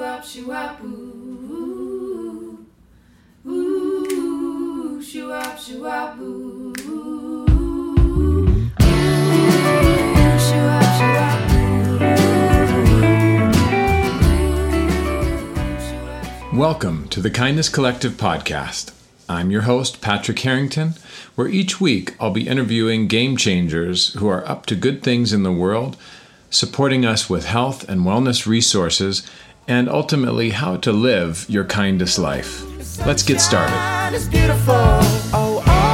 Shoo-wop, shoo-wop, ooh. Ooh, ooh. Ooh, shoo-wop, shoo-wop, ooh. Welcome to the Kindness Collective podcast. I'm your host, Patrick Harrington, where each week I'll be interviewing game changers who are up to good things in the world, supporting us with health and wellness resources, and ultimately how to live your kindest life. Let's get started. God is beautiful. Oh, oh,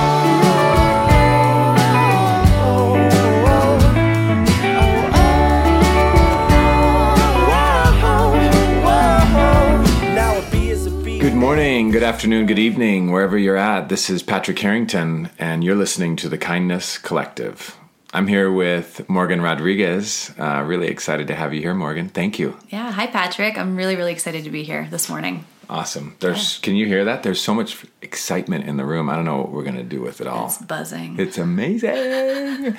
Now a bee is a bee. Good morning, good afternoon, good evening, wherever you're at. This is Patrick Harrington, and you're listening to the Kindness Collective. I'm here with Morgan Rodriguez. Uh, really excited to have you here, Morgan. Thank you. Yeah, hi Patrick. I'm really, really excited to be here this morning. Awesome. There's can you hear that? There's so much excitement in the room. I don't know what we're gonna do with it all. It's buzzing. It's amazing.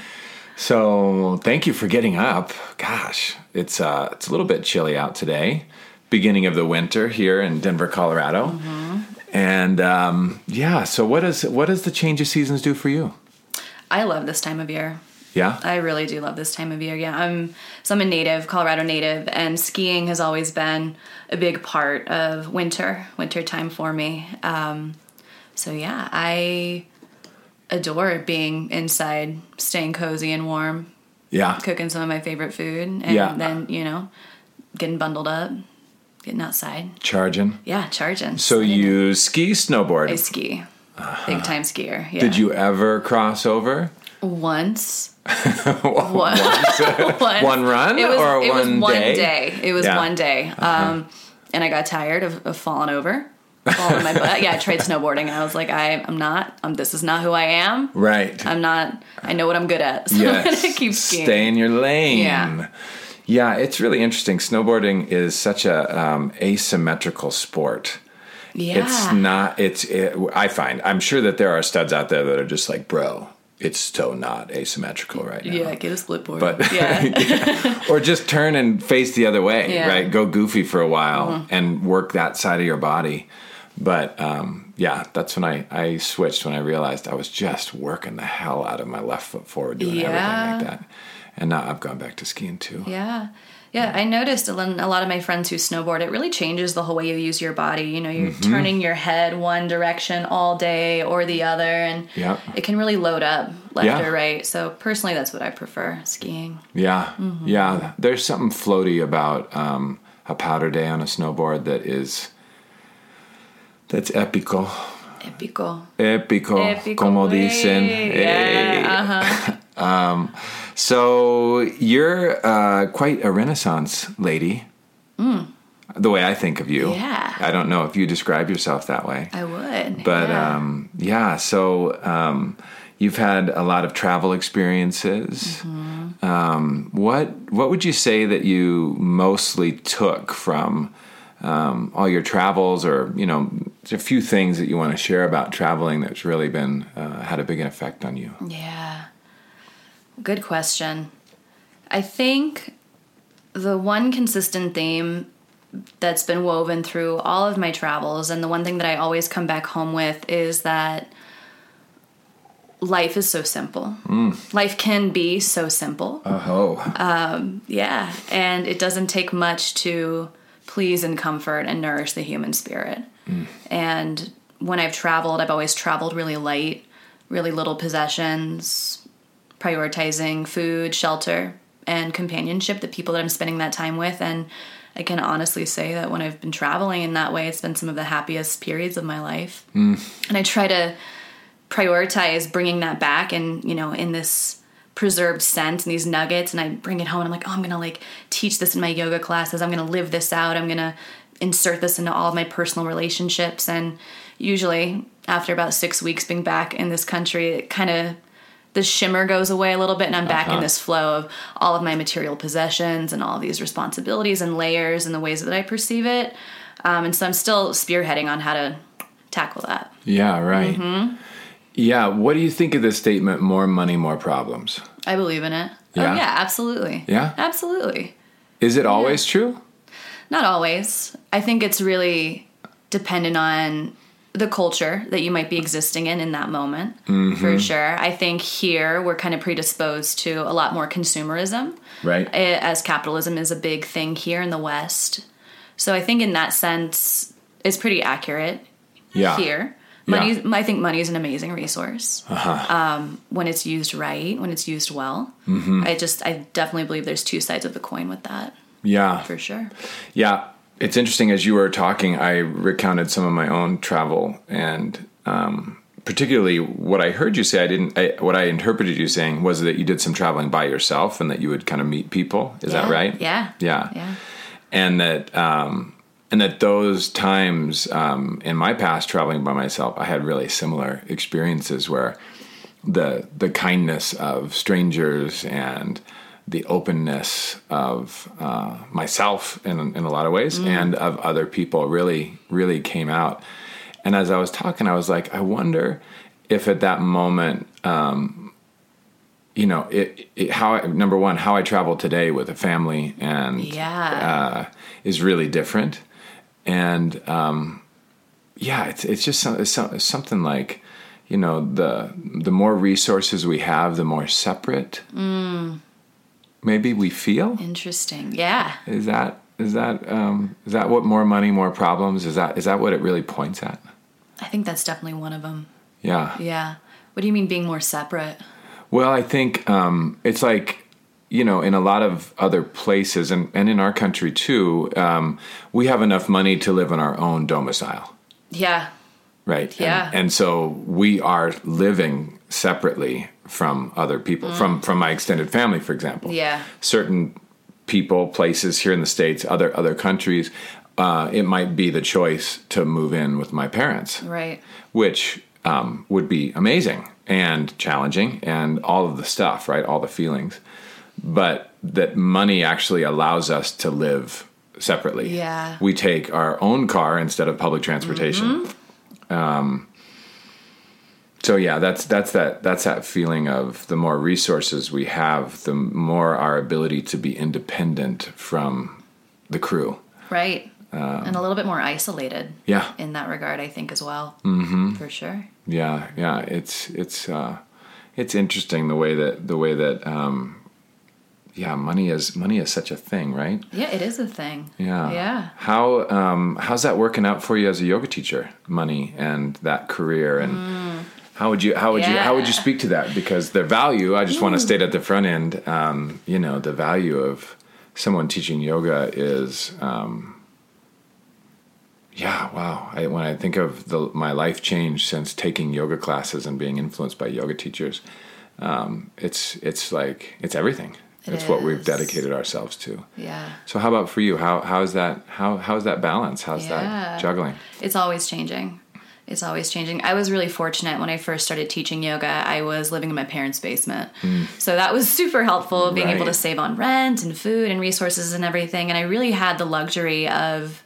so thank you for getting up. Gosh, it's uh it's a little bit chilly out today. Beginning of the winter here in Denver, Colorado. Mm-hmm. And um, yeah, so what does what does the change of seasons do for you? I love this time of year. Yeah. I really do love this time of year. Yeah, I'm so I'm a native, Colorado native, and skiing has always been a big part of winter, winter time for me. Um, so yeah, I adore being inside, staying cozy and warm, yeah. cooking some of my favorite food, and Yeah. then you know, getting bundled up, getting outside. Charging. Yeah, charging. So you ski, snowboard. I ski. Big time skier. Yeah. Did you ever cross over? once? Once. Once. One run It was, or it one was one day? day. It was Yeah. Uh-huh. one day. Um, and I got tired of, of falling over, falling my butt. Yeah, I tried snowboarding, and I was like, I, I'm not. Um, this is not who I am. Right. I'm not. I know what I'm good at. So yes. I'm gonna keep skiing. Stay in your lane. Yeah. Yeah, it's really interesting. Snowboarding is such a um, asymmetrical sport. yeah. It's not. It's. It, I find. I'm sure that there are studs out there that are just like, bro, it's so not asymmetrical right now. Yeah, get a split board. But yeah. or just turn and face the other way, Yeah. Mm-hmm. right? Go goofy for a while and work that side of your body. But um, yeah, that's when I, I switched when I realized I was just working the hell out of my left foot forward doing Yeah. everything like that. And now I've gone back to skiing too. Yeah. Yeah, I noticed a lot a lot of my friends who snowboard, it really changes the whole way you use your body. You know, you're Mm-hmm. turning your head one direction all day or the other, and Yeah. it can really load up left Yeah. or right. So, personally, that's what I prefer skiing. Yeah, Mm-hmm. yeah. There's something floaty about um, a powder day on a snowboard that is that's épico. Épico. Épico, Épico, como güey. dicen. Yeah, Hey. uh-huh. So you're uh, quite a Renaissance lady. The way I think of you. Mm. Yeah. I don't know if you describe yourself that way. I would. But yeah. um, yeah, so um, you've had a lot of travel experiences. Mm-hmm. Um, what what would you say that you mostly took from um, all your travels, or you know, a few things that you want to share about traveling that's really been uh, had a big effect on you? Yeah. Good question. I think the one consistent theme that's been woven through all of my travels, and the one thing that I always come back home with is that life is so simple. Mm. Life can be so simple. Oh, Yeah, and it doesn't take much to please and comfort and nourish the human spirit. Mm. And when I've traveled, I've always traveled really light, really little possessions, prioritizing food, shelter, and companionship, the people that I'm spending that time with. And I can honestly say that when I've been traveling in that way, it's been some of the happiest periods of my life. Hmm. And I try to prioritize bringing that back and you know in this preserved scent and these nuggets and i bring it home and i'm like oh i'm gonna like teach this in my yoga classes i'm gonna live this out i'm gonna insert this into all of my personal relationships and usually after about six weeks being back in this country it kind of the shimmer goes away a little bit and i'm back in this flow of all of my material possessions and all these responsibilities and layers and the ways that i perceive it um, and so i'm still spearheading on how to tackle that yeah, right. Mm-hmm. Yeah, what do you think of this statement? More money, more problems. I believe in it. Yeah? Oh yeah, absolutely. Yeah? Absolutely. Is it always true? Not always. I think it's really dependent on the culture that you might be existing in in that moment, for sure. I think here we're kind of predisposed to a lot more consumerism, Right. eh, as capitalism is a big thing here in the West. So I think in that sense, it's pretty accurate Yeah. here. Yeah. Money, I think money is an amazing resource Uh-huh. um, when it's used right, when it's used well. Mm-hmm. I just, I definitely believe there's two sides of the coin with that, Yeah. for sure. Yeah, it's interesting. As you were talking, I recounted some of my own travel, and um, particularly what I heard you say. I didn't. I, what I interpreted you saying was that you did some traveling by yourself, and that you would kind of meet people. Is that right? Yeah. Yeah. Yeah. And that. Um, and that those times um, in my past traveling by myself, I had really similar experiences where the the kindness of strangers and the openness of uh, myself in in a lot of ways and of other people really really came out. And as I was talking, I was like, I wonder if at that moment, um, you know, it, it how I, number one, how I travel today with a family and Yeah. uh, is really different. And um, yeah, it's it's just some, it's some, something like you know the the more resources we have, the more separate maybe we feel. Interesting. Yeah. Is that is that um, is that what more money, more problems? Is that is that what it really points at? I think that's definitely one of them. Yeah. Yeah. What do you mean being more separate? Well, I think um, it's like you know in a lot of other places and, and in our country too um, we have enough money to live in our own domicile Yeah. right And- Yeah. and, so we are living separately from other people from from my extended family for example Yeah. certain people places here in the states other other countries uh, it might be the choice to move in with my parents Right. which um, would be amazing and challenging and all of the stuff, right? All the feelings. But that money actually allows us to live separately. Yeah. We take our own car instead of public transportation. Um, so yeah, that's that's that that's that feeling of the more resources we have, the more our ability to be independent from the crew. Right. and a little bit more isolated Yeah. in that regard, I think, as well. Mm-hmm. For sure. Yeah, yeah, it's it's uh, it's interesting the way that the way that um, yeah, money is money is such a thing, right? Yeah, it is a thing. Yeah, Yeah. How um, how's that working out for you as a yoga teacher? Money and that career, and how would you how would you how would you Mm. Speak to that? Because the value, I just want to state at the front end, um, you know, the value of someone teaching yoga is. Um, yeah, wow. I, when I think of the, my life change since taking yoga classes and being influenced by yoga teachers, um, it's it's like it's everything. It it's what we've dedicated ourselves to. Yeah. So how about for you? How how's that how how's that balance? How's Yeah. that juggling? It's always changing. It's always changing. I was really fortunate when I first started teaching yoga. I was living in my parents' basement. Mm. So that was super helpful being able to save on rent and food and resources and everything. And I really had the luxury of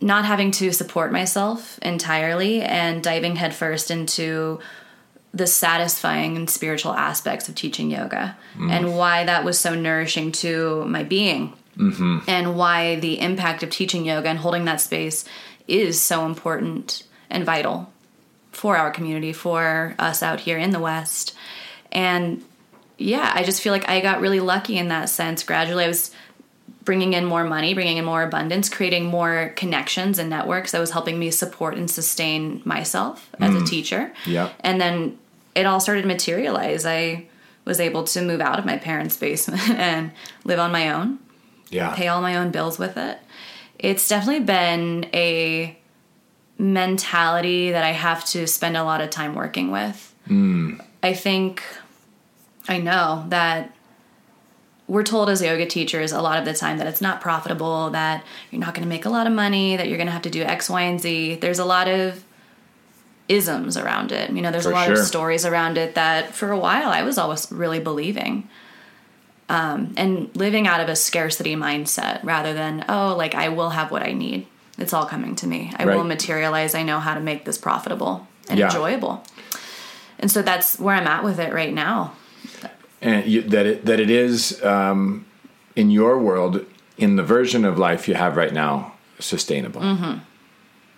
not having to support myself entirely and diving headfirst into the satisfying and spiritual aspects of teaching yoga mm. and why that was so nourishing to my being mm-hmm. and why the impact of teaching yoga and holding that space is so important and vital for our community, for us out here in the West. And yeah, I just feel like I got really lucky in that sense. Gradually, I was bringing in more money, bringing in more abundance, creating more connections and networks that was helping me support and sustain myself as a mm. teacher. Yep. And then it all started to materialize. I was able to move out of my parents' basement and live on my own Yeah. pay all my own bills with it. It's definitely been a mentality that I have to spend a lot of time working with. I think I know that we're told as yoga teachers a lot of the time that it's not profitable, that you're not going to make a lot of money, that you're going to have to do X, Y, and Z. There's a lot of isms around it. You know, there's For a lot sure. of stories around it that for a while I was always really believing Um, and living out of a scarcity mindset rather than oh like i will have what i need it's all coming to me i will materialize i know how to make this profitable and Yeah. enjoyable and so that's where i'm at with it right now and you, that it that it is um, in your world in the version of life you have right now sustainable.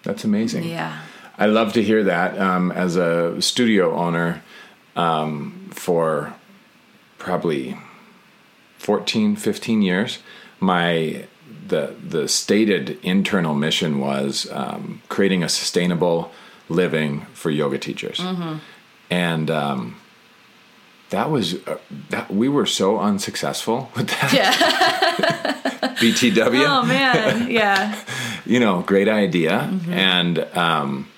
That's amazing. Yeah. I love to hear that um, as a studio owner um, for probably 14, 15 years. My the the stated internal mission was um, creating a sustainable living for yoga teachers, and um, that was uh, that we were so unsuccessful with that. Yeah. BTW oh man. Yeah. you know, great idea. And um,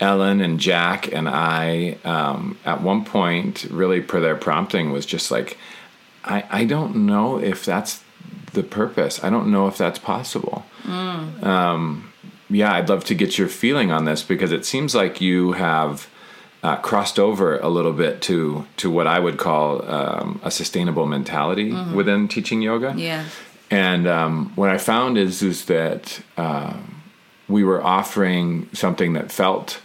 Ellen and Jack and I, um, at one point, really per their prompting, was just like, I, I don't know if that's the purpose. I don't know if that's possible. Um, yeah, I'd love to get your feeling on this because it seems like you have. Uh, crossed over a little bit to to what I would call um, a sustainable mentality within teaching yoga. Yeah. And um, what I found is is that um, we were offering something that felt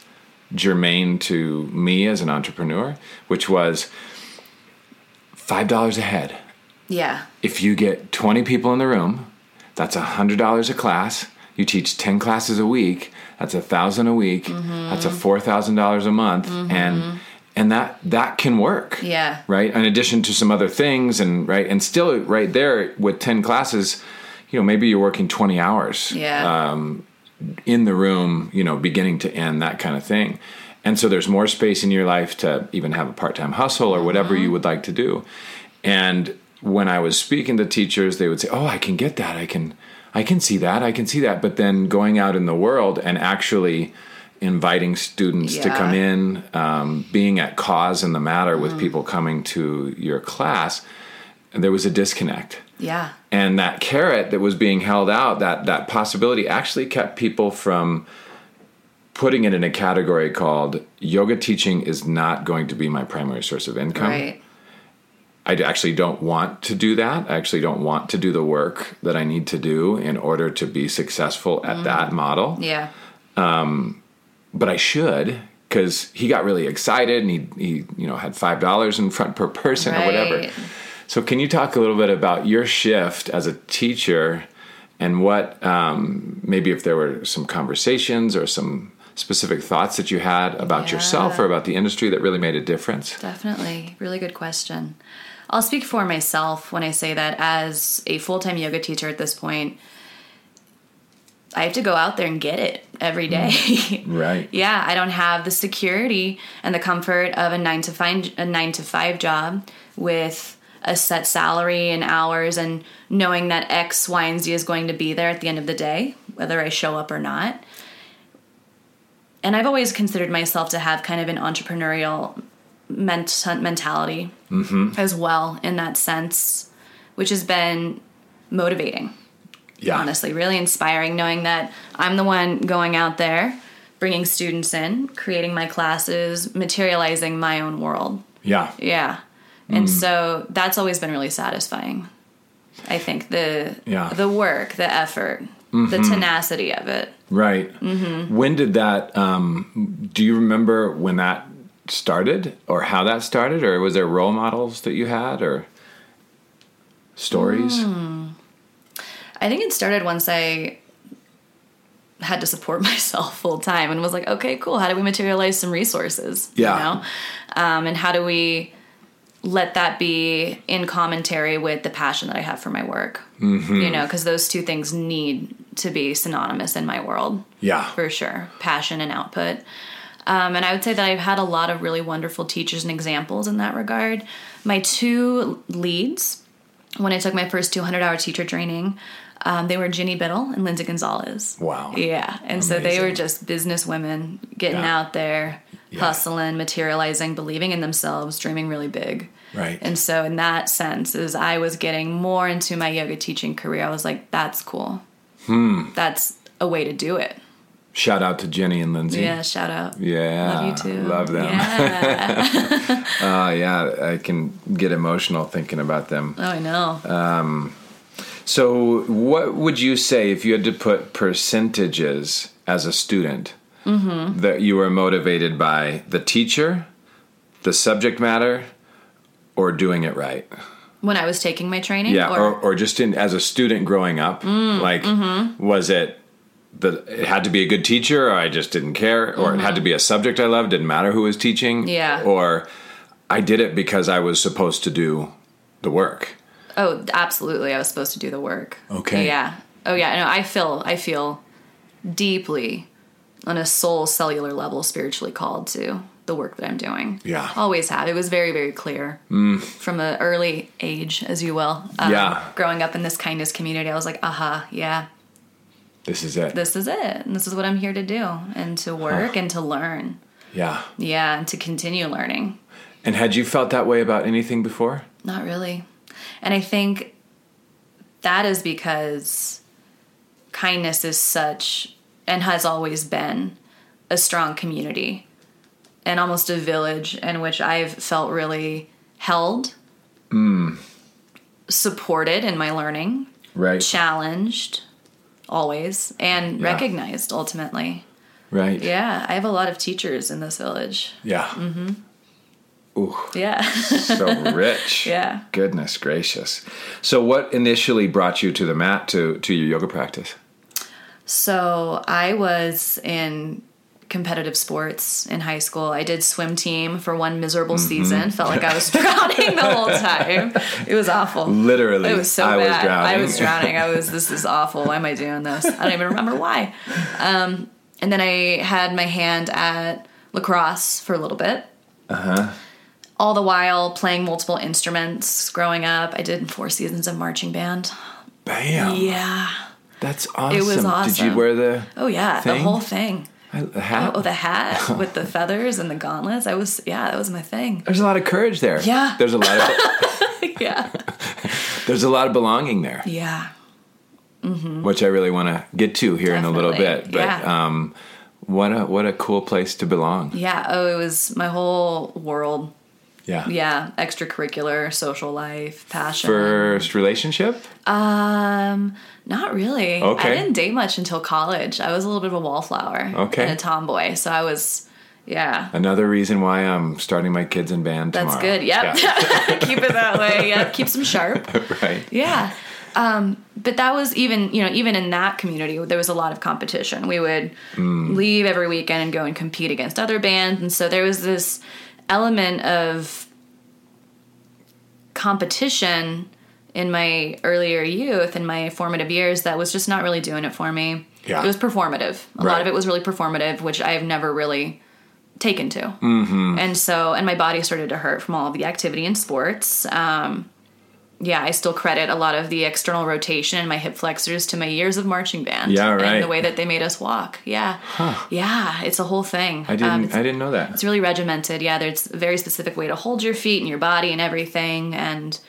germane to me as an entrepreneur, which was five dollars a head. Yeah. If you get twenty people in the room, that's a hundred dollars a class. You teach ten classes a week. That's a thousand a week. Mm-hmm. That's a four thousand dollars a month, mm-hmm. and and that that can work Yeah. right in addition to some other things and right and still right there with 10 classes you know maybe you're working 20 hours Yeah. Um, in the room you know beginning to end that kind of thing and so there's more space in your life to even have a part-time hustle or whatever mm-hmm. you would like to do and when i was speaking to teachers they would say oh i can get that. I can i can see that. I can see that. But then going out in the world and actually inviting students to come in um, being at cause in the matter with people coming to your class there was a disconnect. Yeah. and that carrot that was being held out that that possibility actually kept people from putting it in a category called yoga teaching is not going to be my primary source of income. Right. I actually don't want to do that. I actually don't want to do the work that i need to do in order to be successful at that model. Yeah. but i should because he got really excited and he, he you know had five dollars in front per person or whatever. So can you talk a little bit about your shift as a teacher and what um, maybe if there were some conversations or some specific thoughts that you had about yourself or about the industry that really made a difference? Definitely. Really good question. I'll speak for myself when I say that as a full time yoga teacher at this point, I have to go out there and get it every mm. day. right yeah, I don't have the security and the comfort of a nine to five a nine to five job with a set salary and hours and knowing that X, Y, and Z is going to be there at the end of the day, whether I show up or not. And I've always considered myself to have kind of an entrepreneurial ment- mentality mm-hmm. as well in that sense, which has been motivating yeah. honestly really inspiring knowing that i'm the one going out there bringing students in creating my classes materializing my own world. Yeah. Yeah. And mm. so that's always been really satisfying i think the Yeah. the work the effort the mm-hmm. tenacity of it. Right. Mm-hmm. When did that um, do you remember when that started or how that started or was there role models that you had or stories I think it started once I had to support myself full time and was like, okay, cool. How do we materialize some resources? Yeah. You know? Um, and how do we let that be in commentary with the passion that I have for my work? Mm-hmm. You know, because those two things need to be synonymous in my world yeah for sure passion and output. Um, and I would say that I've had a lot of really wonderful teachers and examples in that regard. My two leads, when I took my first 200 hour teacher training, um, they were Ginny Biddle and Lindsay Gonzalez. Wow. Yeah. And so they were just business women getting Yeah. out there, Yeah. hustling, materializing, believing in themselves, dreaming really big. Right. And so, in that sense, as I was getting more into my yoga teaching career, I was like, that's cool. Hmm. That's a way to do it. Shout out to Jenny and Lindsay. Yeah, shout out. Yeah. Love you too. Love them. Yeah. Oh, yeah. I can get emotional thinking about them. oh, I know. So, what would you say if you had to put percentages as a student Mm-hmm. that you were motivated by the teacher, the subject matter, or doing it right? when I was taking my training. Yeah, or, or just in as a student growing up, Mm, like mm-hmm. was it that it had to be a good teacher, or I just didn't care, or it had to be a subject I loved, didn't matter who was teaching, Mm-hmm. Yeah. or I did it because I was supposed to do the work. Oh, absolutely. I was supposed to do the work. Okay. Yeah. Oh yeah. No, I feel I feel deeply on a soul cellular level spiritually called to the work that I'm doing. Yeah. Always have. It was very, very clear from an early age, as you will. Um, Yeah. Growing up in this kindness community, I was like, aha, yeah, This is it. this is it. And this is what I'm here to do and to work and to learn. yeah. Yeah. And to continue learning. And had you felt that way about anything before? Not really. And I think that is because kindness is such and has always been a strong community and almost a village in which I've felt really held, hmm. supported in my learning, Right. challenged always, and Yeah. recognized ultimately. right. Yeah, I have a lot of teachers in this village. Yeah. Mm-hmm. Ooh, Yeah. so rich. Yeah. Goodness gracious. So, what initially brought you to the mat to to your yoga practice? So I was in competitive sports in high school. I did swim team for one miserable Mm-hmm. season. Felt like I was drowning the whole time. It was awful. Literally, It was so I was bad. drowning. I was drowning. I was. This is awful. Why am I doing this? I don't even remember why. Um, and then I had my hand at lacrosse for a little bit. Uh huh. Uh-huh. All the while playing multiple instruments. Growing up, I did four seasons of marching band. Bam. Yeah. That's awesome. It was awesome. Did you wear the Oh yeah, Thing? the whole thing. The hat? Oh, the hat with the feathers and the gauntlets. I was, yeah, that was my thing. There's a lot of courage there. Yeah. There's a lot of yeah. there's a lot of belonging there, Yeah. which I really want to get to here in a little bit. But yeah. um, what a what a cool place to belong. Yeah. Oh, it was my whole world. Yeah. Yeah. Extracurricular, social life, passion. First relationship? Um, not really. Okay. I didn't date much until college. I was a little bit of a wallflower. Okay. And a tomboy. So I was, yeah. Another reason why I'm starting my kids in band That's tomorrow. good. Yep. Yeah. Keep it that way. Yep. Keeps them sharp. right. Yeah. Um, but that was even, you know, even in that community, there was a lot of competition. We would leave every weekend and go and compete against other bands. And so there was this element of competition in my earlier youth and my formative years that was just not really doing it for me. Yeah. It was performative. A Right. lot of it was really performative, which I have never really taken to. Mm-hmm. And so, and my body started to hurt from all the activity in sports. Um, yeah, I still credit a lot of the external rotation and my hip flexors to my years of marching band. Yeah, right. And the way that they made us walk. Yeah. Yeah, it's a whole thing. I didn't Um, I didn't know that. it's really regimented. Yeah, there's a very specific way to hold your feet and your body and everything. And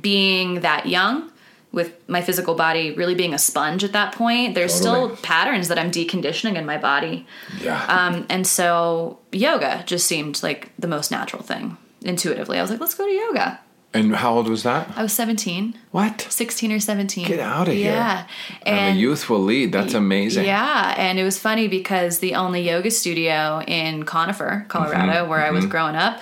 being that young, with my physical body really being a sponge at that point, there's Totally. still patterns that I'm deconditioning in my body. Yeah. Um, and so yoga just seemed like the most natural thing intuitively. I was like, let's go to yoga. and how old was that? I was 17, What? 16 or 17. Get outta here. Yeah. And the youth will lead. That's amazing. Yeah, and it was funny because the only yoga studio in Conifer, Colorado, Mm-hmm. where I was growing up,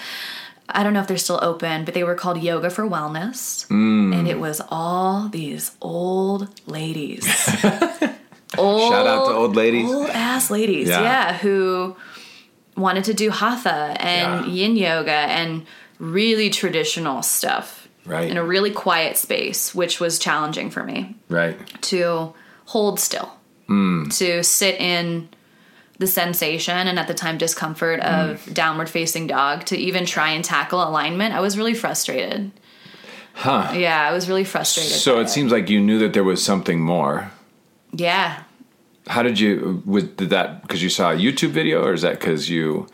I don't know if they're still open, but they were called Yoga for Wellness. Mm. And it was all these old ladies. old, Shout out to old ladies. Old ass ladies, Yeah. yeah. who wanted to do hatha and Yeah. yin yoga and really traditional stuff. Right. In a really quiet space, which was challenging for me Right. to hold still, to sit in the sensation and at the time discomfort mm. of downward facing dog, to even try and tackle alignment. I was really frustrated. Huh. Yeah, I was really frustrated. So by it seems like you knew that there was something more. Yeah. How did you was did that because you saw a YouTube video or is that because you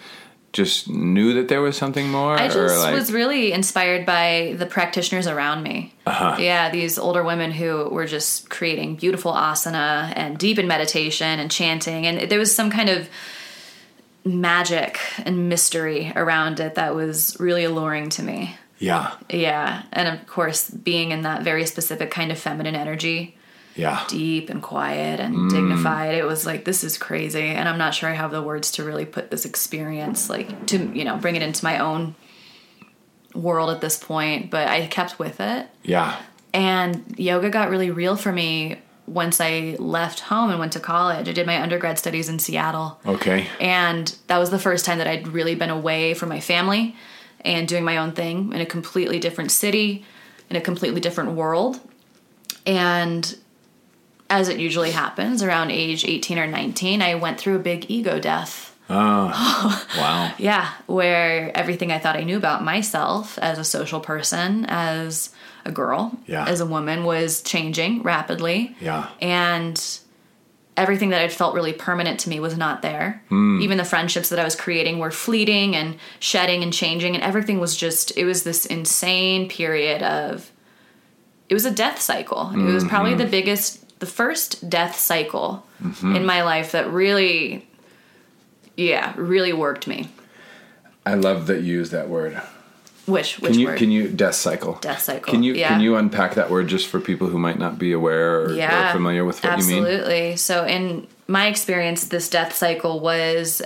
just knew that there was something more I just like was really inspired by the practitioners around me. Uh-huh. Yeah, these older women who were just creating beautiful asana and deep in meditation and chanting. And there was some kind of magic and mystery around it that was really alluring to me. yeah Yeah. And of course, being in that very specific kind of feminine energy, yeah deep and quiet and mm. dignified, it was like, this is crazy. And I'm not sure I have the words to really put this experience, like, to, you know, bring it into my own world at this point, but I kept with it. Yeah. And yoga got really real for me once I left home and went to college. I did my undergrad studies in Seattle. Okay. And that was the first time that I'd really been away from my family and doing my own thing in a completely different city, in a completely different world. And as it usually happens around age 18 or 19, I went through a big ego death. Wow. Yeah, where everything I thought I knew about myself as a social person, as a girl, Yeah. as a woman was changing rapidly. Yeah. And everything that had felt really permanent to me was not there. Hmm. Even the friendships that I was creating were fleeting and shedding and changing, and everything was just, it was this insane period of, it was a death cycle. It was probably Mm-hmm. the biggest, the first death cycle in my life that really, yeah, really worked me. I love that you use that word. Which, which Can you word? can you death cycle? Death cycle, Can you yeah. can you unpack that word just for people who might not be aware or, or familiar with what you mean? absolutely. So, in my experience, this death cycle was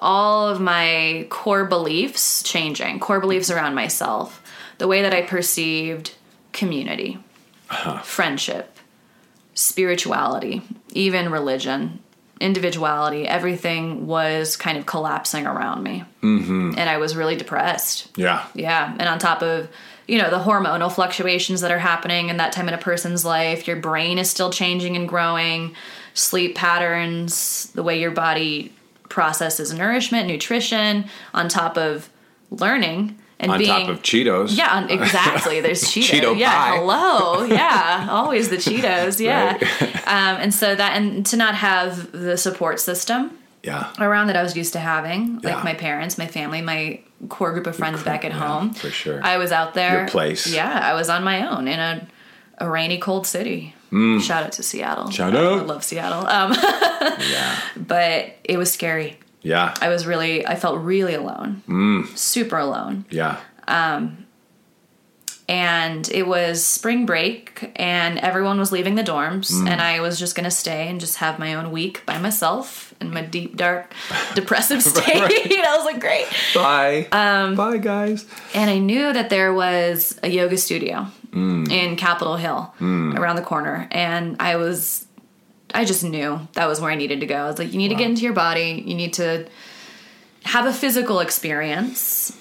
all of my core beliefs changing, core beliefs around myself, the way that I perceived community, Uh-huh. friendship, spirituality, even religion, individuality, everything was kind of collapsing around me. Mm-hmm. And I was really depressed. Yeah. Yeah, and on top of you know the hormonal fluctuations that are happening in that time in a person's life, your brain is still changing and growing, sleep patterns, the way your body processes nourishment, nutrition, on top of learning and On being top of Cheetos. yeah, on- exactly. There's Cheetos. Cheeto yeah, pie. hello. Yeah, always the Cheetos. Yeah, Right. um, and so that and to not have the support system Yeah. around that I was used to having, like Yeah. my parents, my family, my core group of friends back at yeah, home. for sure. I was out there. Your place. Yeah, I was on my own in a, a rainy, cold city. Shout out to Seattle. Mm. Shout out. I love Seattle. Um, Yeah. but it was scary. Yeah. I was really, I felt really alone. Mm. Super alone. Yeah. Um, and it was spring break and everyone was leaving the dorms Mm. and i was just going to stay and just have my own week by myself in my deep dark depressive state i was like great Bye. Um, Bye, guys. and i knew that there was a yoga studio Mm. in capitol hill around the corner and i was i just knew that was where i needed to go. I was like you need to get into your body. You need to have a physical experience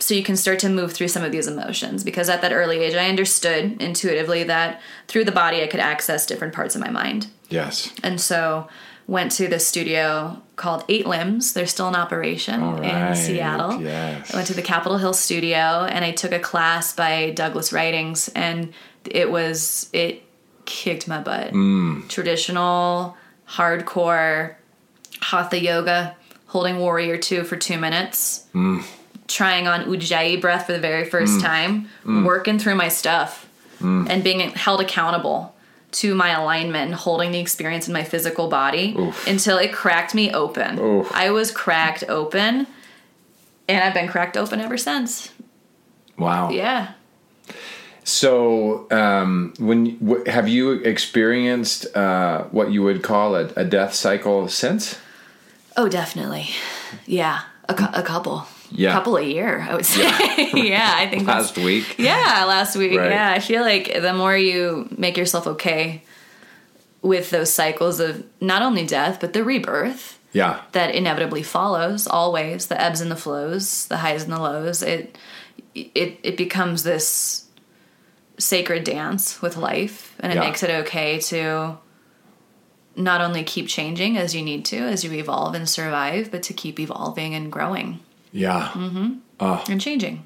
so you can start to move through some of these emotions. Because at that early age i understood intuitively that through the body i could access different parts of my mind. Yes. and so went to the studio called eight limbs. They're still in operation All in seattle. Yes. i went to the capitol hill studio and i took a class by douglas writings and it was it kicked my butt. Mm. traditional hardcore hatha yoga holding warrior two for two minutes. Mm. Trying on ujjayi breath for the very first mm. time. Mm. Working through my stuff. And being held accountable to my alignment and holding the experience in my physical body Oof. until it cracked me open. Oof. i was cracked open and i've been cracked open ever since. Wow. yeah So, um, when w- have you experienced uh, what you would call a, a death cycle since? oh definitely yeah a, cou- a couple Yeah. a couple a year i would say yeah, i think Last week. Yeah, last week. Right. Yeah, I feel like the more you make yourself okay with those cycles of not only death, but the rebirth Yeah. that inevitably follows always, the ebbs and the flows, the highs and the lows, it it it becomes this sacred dance with life and it Yeah. makes it okay to not only keep changing as you need to as you evolve and survive, but to keep evolving and growing Yeah. mm-hmm. uh, and changing.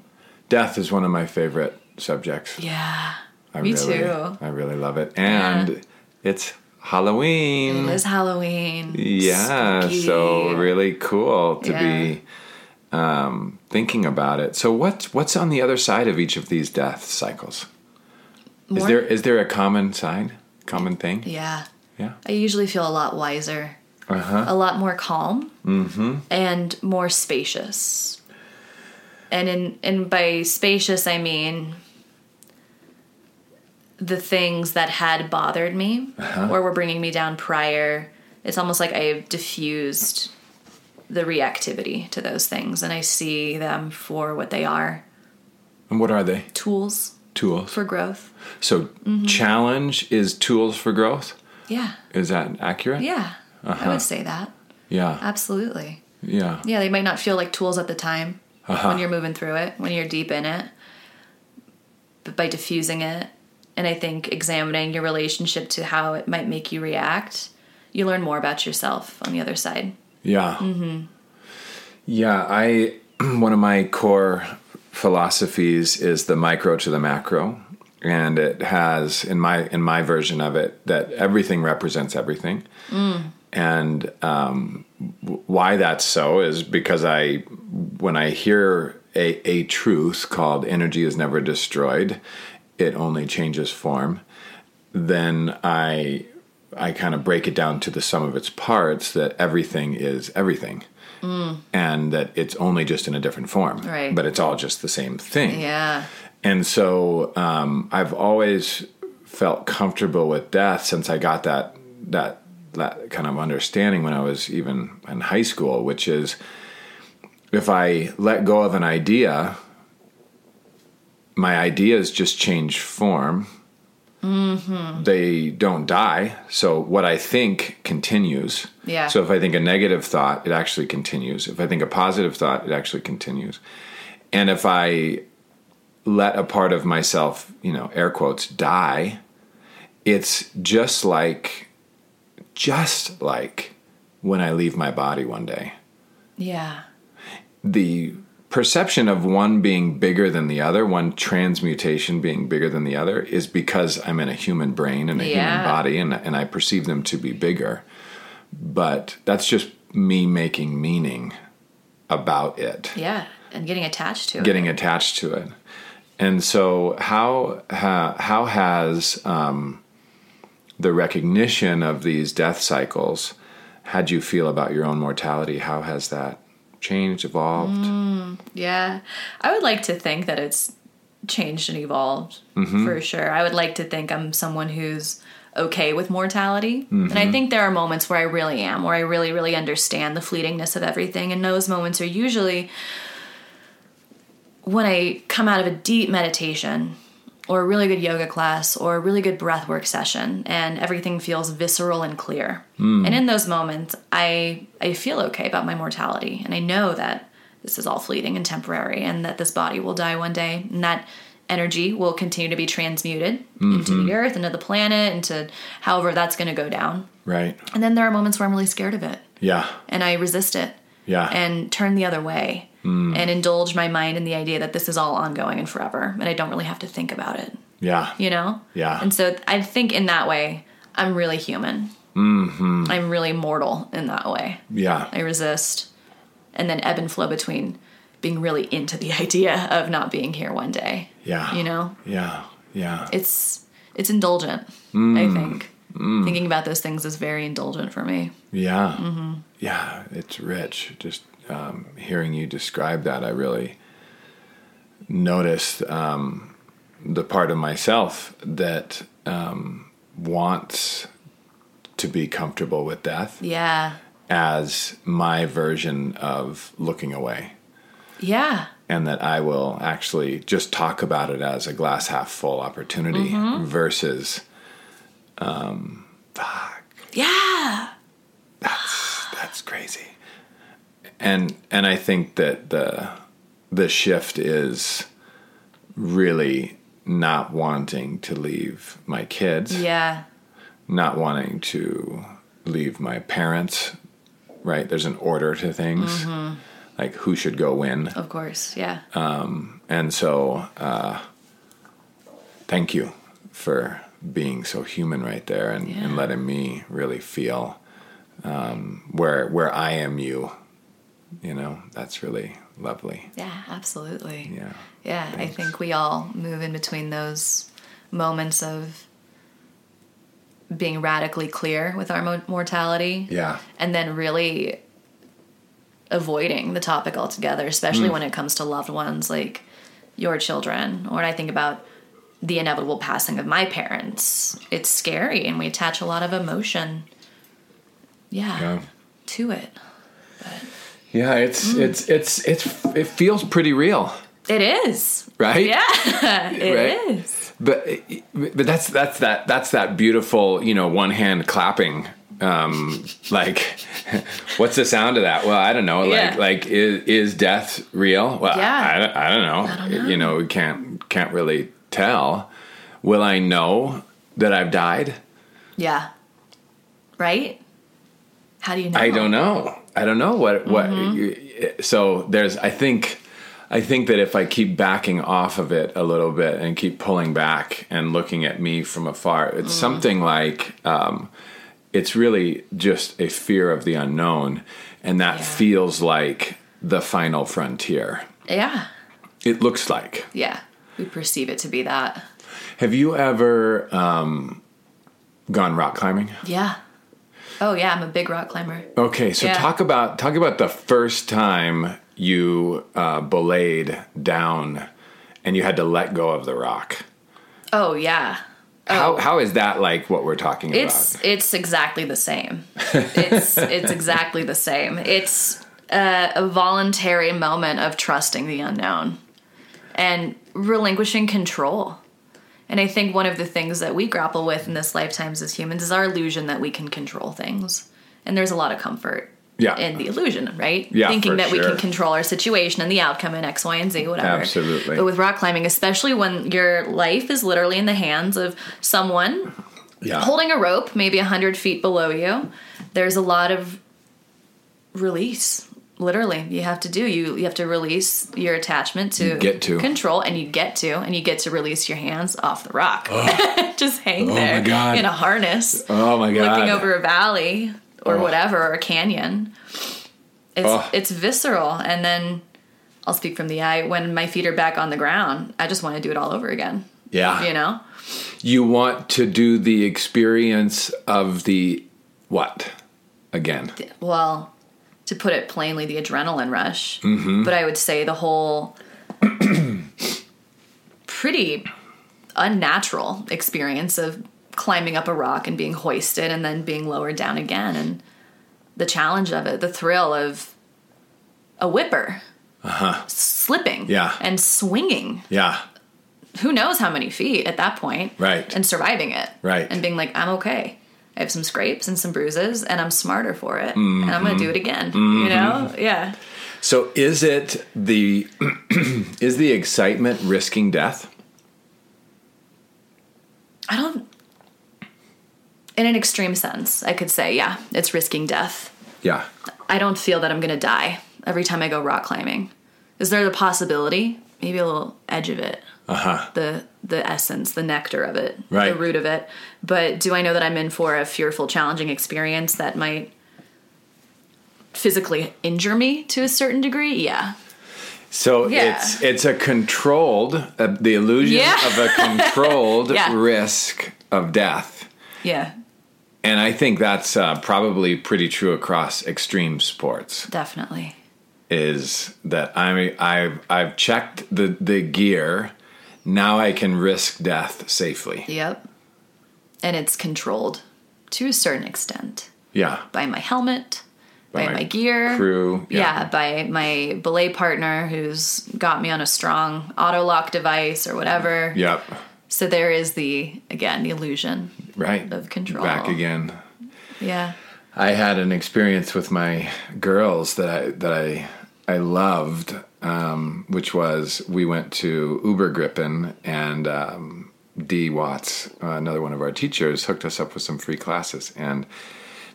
Death is one of my favorite subjects. Yeah. I me really, too. I really love it. And Yeah. it's Halloween. It is Halloween. Yeah, Spooky. so really cool to Yeah. be um, thinking about it. So what's what's on the other side of each of these death cycles? Is there is there a common sign? common thing? Yeah. Yeah. I usually feel a lot wiser, Uh huh. a lot more calm, and more spacious. And in and by spacious I mean the things that had bothered me or were bringing me down prior. It's almost like I've diffused the reactivity to those things and I see them for what they are. And what are they? tools Tools. for growth. so Mm-hmm. challenge is tools for growth. Yeah. Is that accurate? Yeah. I Uh-huh. would say that. Yeah. Absolutely. Yeah. Yeah, they might not feel like tools at the time Uh-huh. when you're moving through it, when you're deep in it. But by diffusing it, and I think examining your relationship to how it might make you react, you learn more about yourself on the other side. Yeah. Yeah, I one of my core philosophies is the micro to the macro, and it has in my in my version of it that everything represents everything, and um, why that's so is because I when I hear a a truth called energy is never destroyed, it only changes form, then I I kind of break it down to the sum of its parts that everything is everything. And that it's only just in a different form, Right. but it's all just the same thing. Yeah. And so um, I've always felt comfortable with death since I got that that that kind of understanding when I was even in high school, which is if I let go of an idea, my ideas just change form. Mm-hmm. They don't die. So what I think continues. Yeah. So if I think a negative thought, it actually continues. If I think a positive thought, it actually continues. And if I let a part of myself, you know, air quotes, die, it's just like, just like when I leave my body one day. Yeah. The perception of one being bigger than the other, one transmutation being bigger than the other, is because I'm in a human brain and a human body and, and I perceive them to be bigger. But that's just me making meaning about it Yeah. And getting attached to it. getting attached to it. And so, how ha, how has um, the recognition of these death cycles had you feel about your own mortality? How has that changed, evolved? Yeah. I would like to think that it's changed and evolved Mm-hmm. for sure. I would like to think I'm someone who's okay with mortality. And Mm-hmm. I think there are moments where I really am, where I really, really understand the fleetingness of everything. And those moments are usually when I come out of a deep meditation or a really good yoga class or a really good breathwork session and everything feels visceral and clear. Hmm. And in those moments, I I feel okay about my mortality and I know that this is all fleeting and temporary and that this body will die one day and that energy will continue to be transmuted into mm-hmm. the earth, into the planet, into however that's going to go down. Right. And then there are moments where I'm really scared of it Yeah. and I resist it Yeah. and turn the other way Mm. and indulge my mind in the idea that this is all ongoing and forever and I don't really have to think about it, yeah. you know? Yeah. And so I think in that way, I'm really human. Mm-hmm. I'm really mortal in that way. Yeah. I resist and then ebb and flow between being really into the idea of not being here one day. Yeah. You know? Yeah. Yeah. It's it's indulgent, mm. I think. Mm. Thinking about those things is very indulgent for me. Yeah. Mm-hmm. Yeah, it's rich. Just um, hearing you describe that, I really noticed um, the part of myself that um, wants to be comfortable with death Yeah. as my version of looking away. Yeah. And that I will actually just talk about it as a glass half full opportunity versus, um, fuck, Yeah. That's that's crazy and and i think that the the shift is really not wanting to leave my kids Yeah. not wanting to leave my parents right there's an order to things like who should go when Of course. Yeah. and so uh thank you for being so human right there and, and letting me really feel um where where i am you you know that's really lovely yeah, absolutely. yeah Yeah, I think we all move in between those moments of being radically clear with our mo- mortality yeah and then really avoiding the topic altogether, especially mm. when it comes to loved ones like your children. Or when I think about the inevitable passing of my parents, it's scary and we attach a lot of emotion. Yeah, yeah to it. Yeah it's it's it's it's it feels pretty real It is. right? Yeah, it is. Right? But but that's that's that that's that beautiful you know one hand clapping. Um, like, what's the sound of that? Well, I don't know. Like, Yeah. like is is death real? Well, Yeah. I, don't- I don't know. don't know. You know, we can't can't really tell. Will I know that I've died? Yeah. Right? How do you know? I don't know. I don't know what what. Mm-hmm. So there's. I think. I think that if I keep backing off of it a little bit and keep pulling back and looking at me from afar, it's Mm. something like. Um, it's really just a fear of the unknown, and that Yeah. feels like the final frontier. Yeah. It looks like. Yeah. We perceive it to be that. Have you ever um, gone rock climbing? Yeah. Oh yeah, I'm a big rock climber. Okay, so Yeah. talk about talk about the first time you uh, belayed down and you had to let go of the rock. Oh yeah. How how is that like what we're talking It's about? it's exactly the same. It's it's exactly the same. It's a, a voluntary moment of trusting the unknown and relinquishing control. And I think one of the things that we grapple with in this lifetimes as humans is our illusion that we can control things. And there's a lot of comfort Yeah. in the illusion, right? Yeah, Thinking that we can control our situation and the outcome and X, Y, and Z, whatever. Absolutely. But with rock climbing, especially when your life is literally in the hands of someone yeah. holding a rope maybe 100 feet below you there's a lot of release literally you have to do you you have to release your attachment to You get to. control and you get to and you get to release your hands off the rock just hang Oh there in a harness oh my god. looking over a valley or Oh. whatever or a canyon it's it's visceral and then I'll speak from the eye when my feet are back on the ground I just want to do it all over again yeah. you know You want to do the experience of the what? Again. well, to put it plainly, the adrenaline rush. Mm-hmm. But I would say the whole pretty unnatural experience of climbing up a rock and being hoisted and then being lowered down again. And the challenge of it, the thrill of a whipper. Slipping Uh-huh. Yeah. and swinging Yeah. who knows how many feet at that point, Right. And surviving it, Right. And being like, I'm okay. I have some scrapes and some bruises, and I'm smarter for it, and I'm going to do it mm-hmm. again. You mm-hmm. know, yeah. So is it the is the excitement risking death? I don't. In an extreme sense, I could say, yeah, it's risking death. Yeah. I don't feel that I'm going to die every time I go rock climbing. Is there the possibility? Maybe a little edge of it. Uh-huh. the the essence, the nectar of it, Right. the root of it. But do I know that I'm in for a fearful, challenging experience that might physically injure me to a certain degree? Yeah. So Yeah. it's it's a controlled uh, the illusion Yeah. of a controlled Yeah. risk of death. Yeah, And I think that's uh, probably pretty true across extreme sports. definitely. Is that I I've I've checked the the gear. Now I can risk death safely. Yep. And it's controlled to a certain extent Yeah. by my helmet, by, my my, gear, crew, yeah. yeah. by my belay partner who's got me on a strong auto lock device or whatever. Yep. So there is the again the illusion Right. of control. Back again. Yeah. I had an experience with my girls that I that I I loved, um, which was we went to Ubergrippen and um, D Watts, uh, another one of our teachers, hooked us up with some free classes, and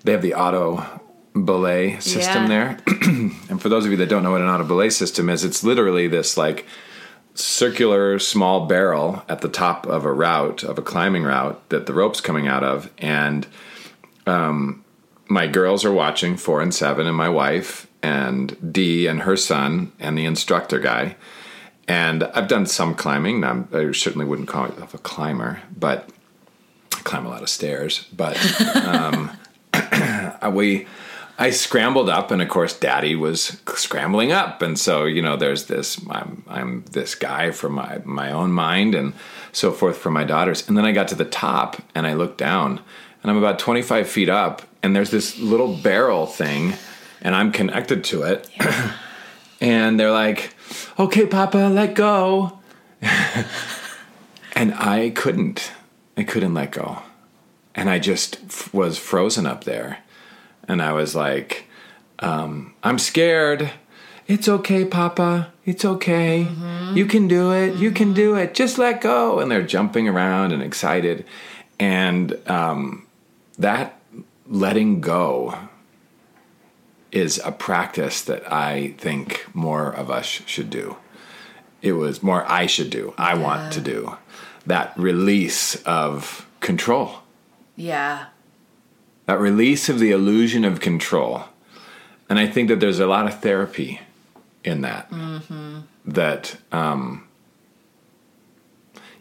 they have the auto belay system Yeah. there. and for those of you that don't know what an auto belay system is, it's literally this like circular small barrel at the top of a route of a climbing route that the rope's coming out of and my girls are watching four and seven and my wife and dee and her son and the instructor guy. And i've done some climbing. I'm, i certainly wouldn't call myself a climber but i climb a lot of stairs. But um, we i scrambled up and of course daddy was scrambling up. And so you know there's this i'm, I'm this guy from my, my own mind and so forth for my daughters. And then i got to the top and i looked down and i'm about 25 feet up and there's this little barrel thing and i'm connected to it and they're like, "Okay, Papa, let go," and I couldn't. I couldn't let go, and I just f- was frozen up there, and I was like, um, "I'm scared." It's okay, Papa. It's okay. You can do it. You can do it. Just let go. And they're jumping around and excited. And um, that letting go is a practice that I think more of us should do. It was more I should do, I want to do. That release of control, Yeah. that release of the illusion of control. And I think that there's a lot of therapy in that. That, um,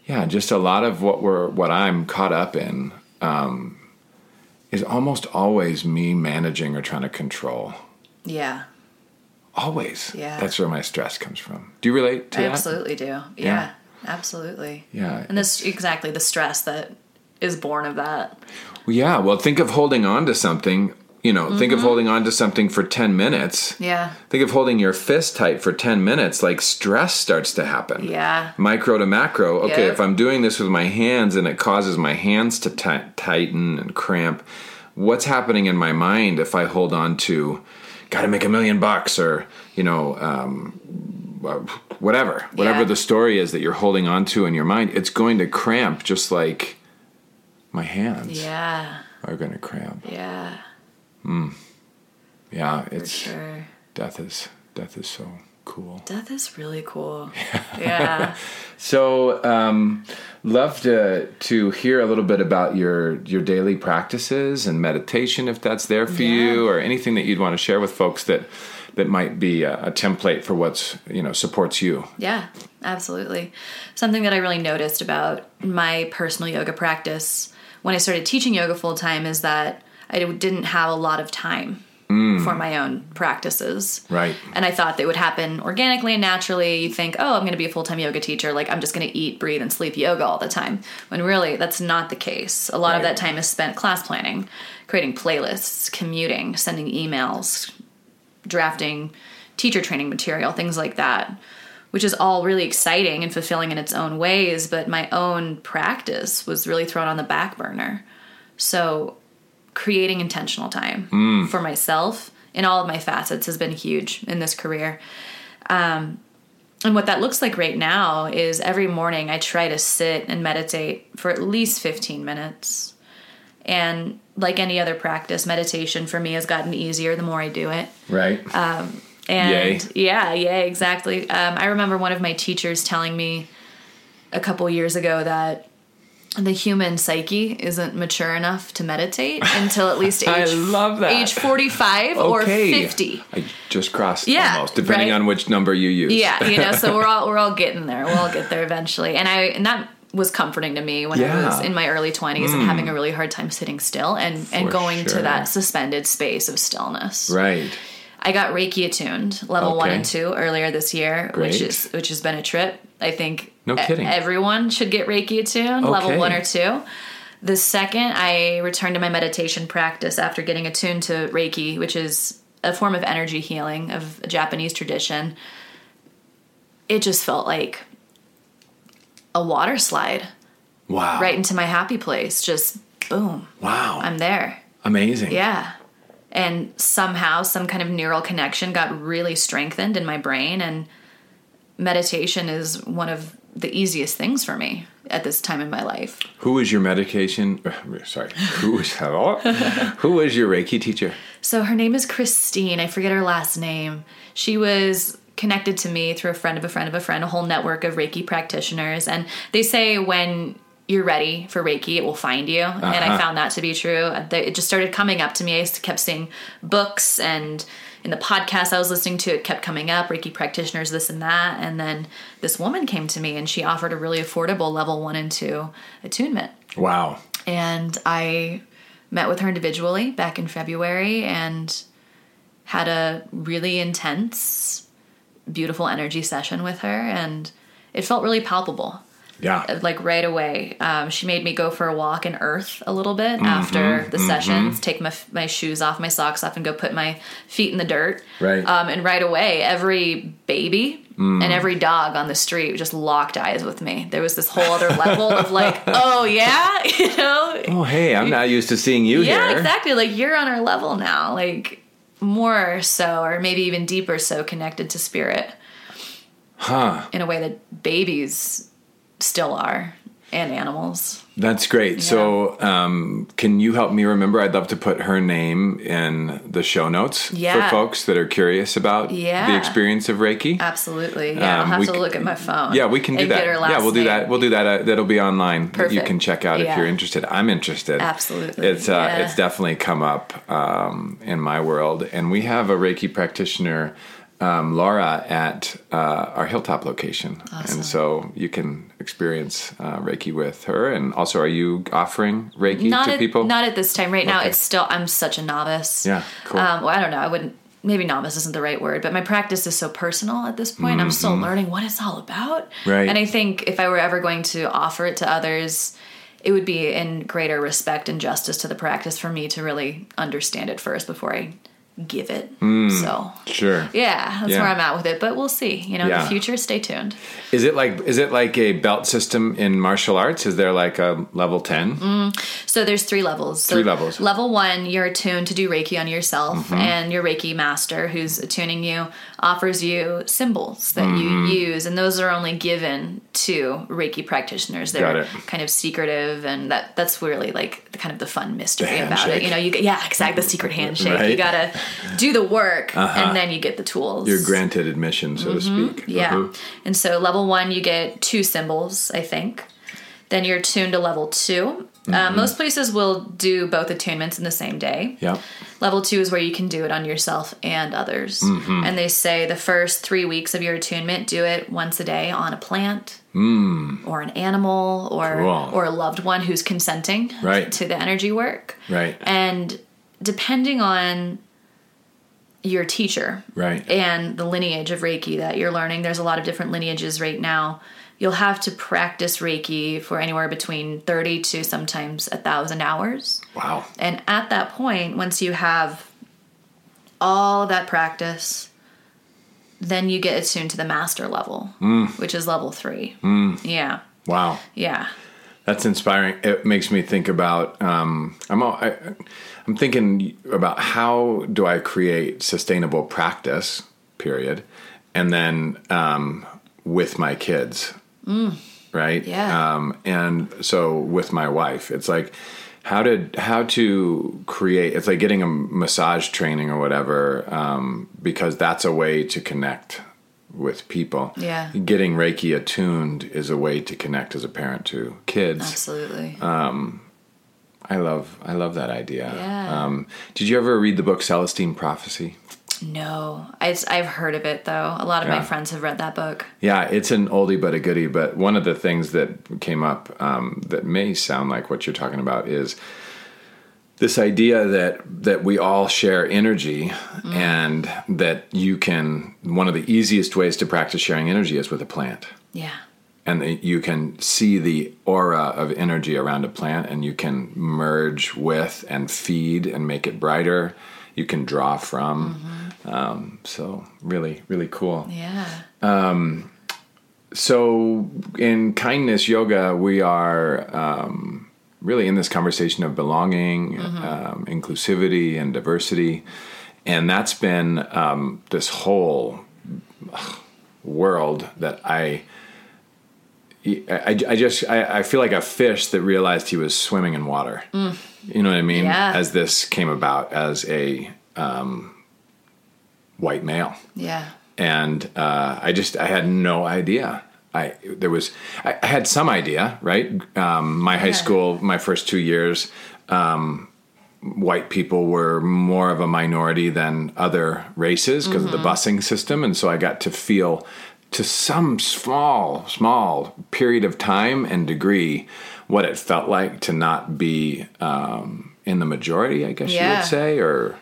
yeah, just a lot of what we're, what I'm caught up in um, is almost always me managing or trying to control. Yeah. Always. Yeah. That's where my stress comes from. Do you relate to I that? absolutely do. Yeah. Yeah. Absolutely. Yeah. And this exactly the stress that is born of that. Well, yeah. Well, think of holding on to something. You know, think of Mm-hmm. holding on to something for 10 minutes. Yeah. Think of holding your fist tight for 10 minutes. Like stress starts to happen. Yeah. Micro to macro. Okay, Yep. if I'm doing this with my hands and it causes my hands to ti- tighten and cramp, what's happening in my mind if I hold on to, got to make a million bucks or, you know, um, whatever, whatever Yeah. the story is that you're holding on to in your mind, it's going to cramp just like my hands Yeah. are going to cramp. Yeah. Yeah, For it's sure. death is death is so cool. Death is really cool. Yeah. So, um, love to to hear a little bit about your your daily practices and meditation, if that's there for you, or anything that you'd want to share with folks that that might be a, a template for what's you know supports you. Yeah, absolutely. Something that I really noticed about my personal yoga practice when I started teaching yoga full time is that I didn't have a lot of time mm. for my own practices. Right. And I thought they would happen organically and naturally. You think, oh, I'm going to be a full time yoga teacher. Like, I'm just going to eat, breathe, and sleep yoga all the time. When really, that's not the case. A lot of that time is spent class planning, creating playlists, commuting, sending emails, drafting teacher training material, things like that, which is all really exciting and fulfilling in its own ways. But my own practice was really thrown on the back burner. So, creating intentional time for myself in all of my facets has been huge in this career. Um, and what that looks like right now is every morning I try to sit and meditate for at least 15 minutes. And like any other practice, meditation for me has gotten easier the more I do it. Right. And Yay. yeah, yeah, exactly. Um, I remember one of my teachers telling me a couple years ago that the human psyche isn't mature enough to meditate until at least age I love that. age 45 or 50. I just crossed Yeah, almost, depending right? on which number you use. Yeah, you know, so we're all we're all getting there. We'll all get there eventually. And I and that was comforting to me when I Yeah. Mm. was in my early 20s and having a really hard time sitting still and and going sure. to that suspended space of stillness. Right. I got Reiki attuned level one and two earlier this year, which is which has been a trip. I think No kidding. everyone should get Reiki attuned level one or two. The second I returned to my meditation practice after getting attuned to Reiki, which is a form of energy healing of a Japanese tradition, it just felt like a water slide Wow. right into my happy place. Just boom, Wow. I'm there. Amazing. Yeah. And somehow some kind of neural connection got really strengthened in my brain and meditation is one of the easiest things for me at this time in my life. Who was your medication? uh, Sorry. Who was Who was your Reiki teacher? So her name is Christine. I forget her last name. She was connected to me through a friend of a friend of a friend, a whole network of Reiki practitioners. And they say when you're ready for Reiki, it will find you. And I Uh-huh. found that to be true. It just started coming up to me. I kept seeing books and in the podcast I was listening to, it kept coming up Reiki practitioners, this and that. And then this woman came to me and she offered a really affordable level one and two attunement Wow. and I met with her individually back in February and had a really intense, beautiful energy session with her, and it felt really palpable. Yeah. like right away. Um, she made me go for a walk in earth a little bit Mm-hmm, after the sessions, take my my shoes off, my socks off, and go put my feet in the dirt. Right. Um, and right away, every baby Mm. and every dog on the street just locked eyes with me. There was this whole other level of like, oh yeah, you know, Oh, hey, I'm not used to seeing you yeah, here. exactly. Like you're on our level now, like more so, or maybe even deeper so connected to spirit Huh. in a way that babies still are and animals. That's great. So, um, can you help me remember? I'd love to put her name in the show notes Yeah. for folks that are curious about Yeah. the experience of Reiki. Absolutely. Yeah, Um, I'll have we to look at my phone. Yeah, we can do that. Get her last Yeah, we'll do name. that. We'll do that. Uh, that'll be online. that You can check out if you're interested. I'm interested. Absolutely. It's uh, Yeah. it's definitely come up um, in my world, and we have a Reiki practitioner, um, Laura, at uh, our Hilltop location, Awesome. and so you can experience uh, Reiki with her. And also, are you offering Reiki not to at, people? Not at this time. Right now, it's still. I'm such a novice. Yeah, cool. Um, well, I don't know. I wouldn't. Maybe novice isn't the right word, but my practice is so personal at this point. I'm still learning what it's all about. Mm-hmm. Right. And I think if I were ever going to offer it to others, it would be in greater respect and justice to the practice for me to really understand it first before I give it. So sure. yeah, that's Mm. Yeah. where I'm at with it. But we'll see. You know, in the future, stay tuned. Is it like is it like a belt system in martial arts? Is there like a level ten? So there's three levels. So Three levels. Mm-hmm. Level one, you're attuned to do Reiki on yourself, and your Reiki master, who's attuning you, offers you symbols that Mm-hmm. you use, and those are only given to Reiki practitioners. They're kind of secretive, and that that's really like the kind of the fun mystery The about it. You know, you get yeah, exactly the secret handshake. Right. You gotta do the work, and then you get the tools. You're granted admission, so to speak. Mm-hmm. Yeah. Uh-huh. And so level one, you get two symbols, I think. Then you're tuned to level 2 Mm-hmm. Uh, most places will do both attunements in the same day. Yep. Level two is where you can do it on yourself and others. Mm-hmm. And they say the first three weeks of your attunement, do it once a day on a plant. Or an animal, or Mm. Cool. or a loved one who's consenting Right. to the energy work. Right. And depending on your teacher, Right. and the lineage of Reiki that you're learning. There's a lot of different lineages right now. You'll have to practice Reiki for anywhere between 30 to sometimes a thousand hours. Wow. And at that point, once you have all of that practice, then you get attuned to the master level, mm. which is level three. Mm. Yeah, Wow. yeah. That's inspiring. It makes me think about. Um, I'm. all- I, I'm thinking about how do I create sustainable practice. Period, and then um, with my kids, right? Yeah. Um, and so with my wife, it's like how did how to create. It's like getting a massage training or whatever, um, because that's a way to connect with people. Yeah. Getting Reiki attuned is a way to connect as a parent to kids. Absolutely. Um, I love I love that idea. Yeah. Um, did you ever read the book Celestine Prophecy? no, I've heard of it though. A lot of Yeah. my friends have read that book. Yeah, it's an oldie but a goodie. But one of the things that came up um, that may sound like what you're talking about is this idea that that we all share energy and that you can one of the easiest ways to practice sharing energy is with a plant. Yeah. and you can see the aura of energy around a plant and you can merge with and feed and make it brighter you can draw from um, so really really cool Yeah. Um, so in kindness yoga we are um, really in this conversation of belonging um, inclusivity and diversity and that's been um, this whole world that i I, I just I, I feel like a fish that realized he was swimming in water. You know what I mean? Yeah. As this came about as a um, white male, Yeah. and uh, I just I had no idea. I there was I, I had some idea, right? Um, my high Yeah. school, my first two years, um, white people were more of a minority than other races because of the busing system, and so I got to feel to some small small period of time and degree what it felt like to not be um, in the majority. I guess you would say, or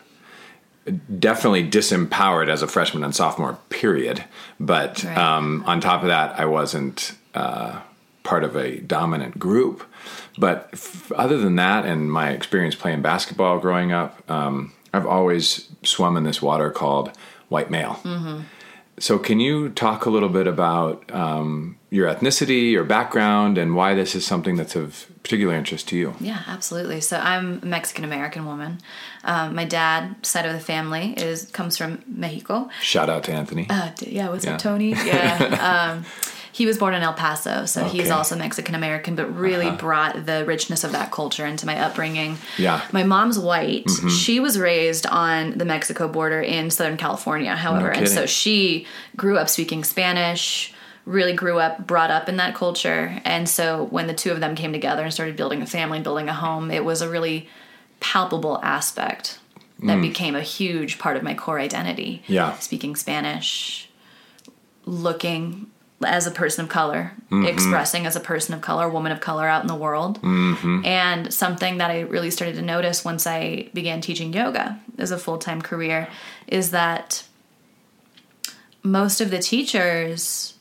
definitely disempowered as a freshman and sophomore period but Right. um, on top of that i wasn't uh, part of a dominant group. But f- other than that, and my experience playing basketball growing up, um, I've always swum in this water called white male. So, can you talk a little bit about um, your ethnicity, your background, and why this is something that's of particular interest to you? Yeah, absolutely. So I'm a Mexican American woman. Um, my dad side of the family is comes from Mexico. Shout out to Anthony. Uh, yeah, what's Yeah. up, Tony? Yeah. um, he was born in El Paso, so he's Okay. Uh-huh. also Mexican American, but really brought the richness of that culture into my upbringing. Yeah. Mm-hmm. My mom's white. She was raised on the Mexico border in Southern California, however, and so she grew up speaking Spanish. Really grew up, brought up in that culture, and so when the two of them came together and started building a family, building a home, it was a really palpable aspect that became a huge part of my core identity Mm. Yeah. speaking Spanish, looking as a person of color, Mm-hmm. expressing as a person of color, woman of color out in the world. Mm-hmm. And something that I really started to notice once I began teaching yoga as a full time career is that most of the teachers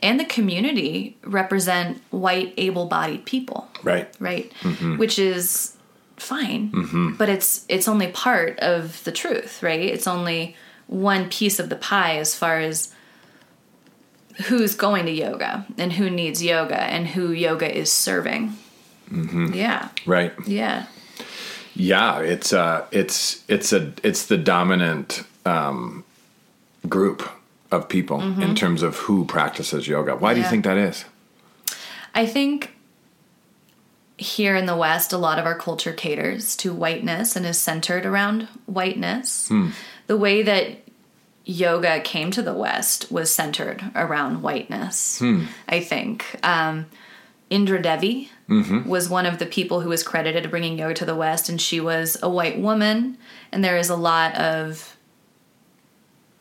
and the community represent white, able bodied people Right. right which is fine but it's it's only part of the truth right it's only one piece of the pie as far as who's going to yoga and who needs yoga and who yoga is serving yeah Right. yeah Yeah, it's uh it's it's a it's the dominant um group of people in terms of who practices yoga. Why do you think that is? I think here in the West, a lot of our culture caters to whiteness and is centered around whiteness. The way that yoga came to the West was centered around whiteness, hmm. I think. Um, Indra Devi mm-hmm. was one of the people who was credited to bringing yoga to the West, and she was a white woman, and there is a lot of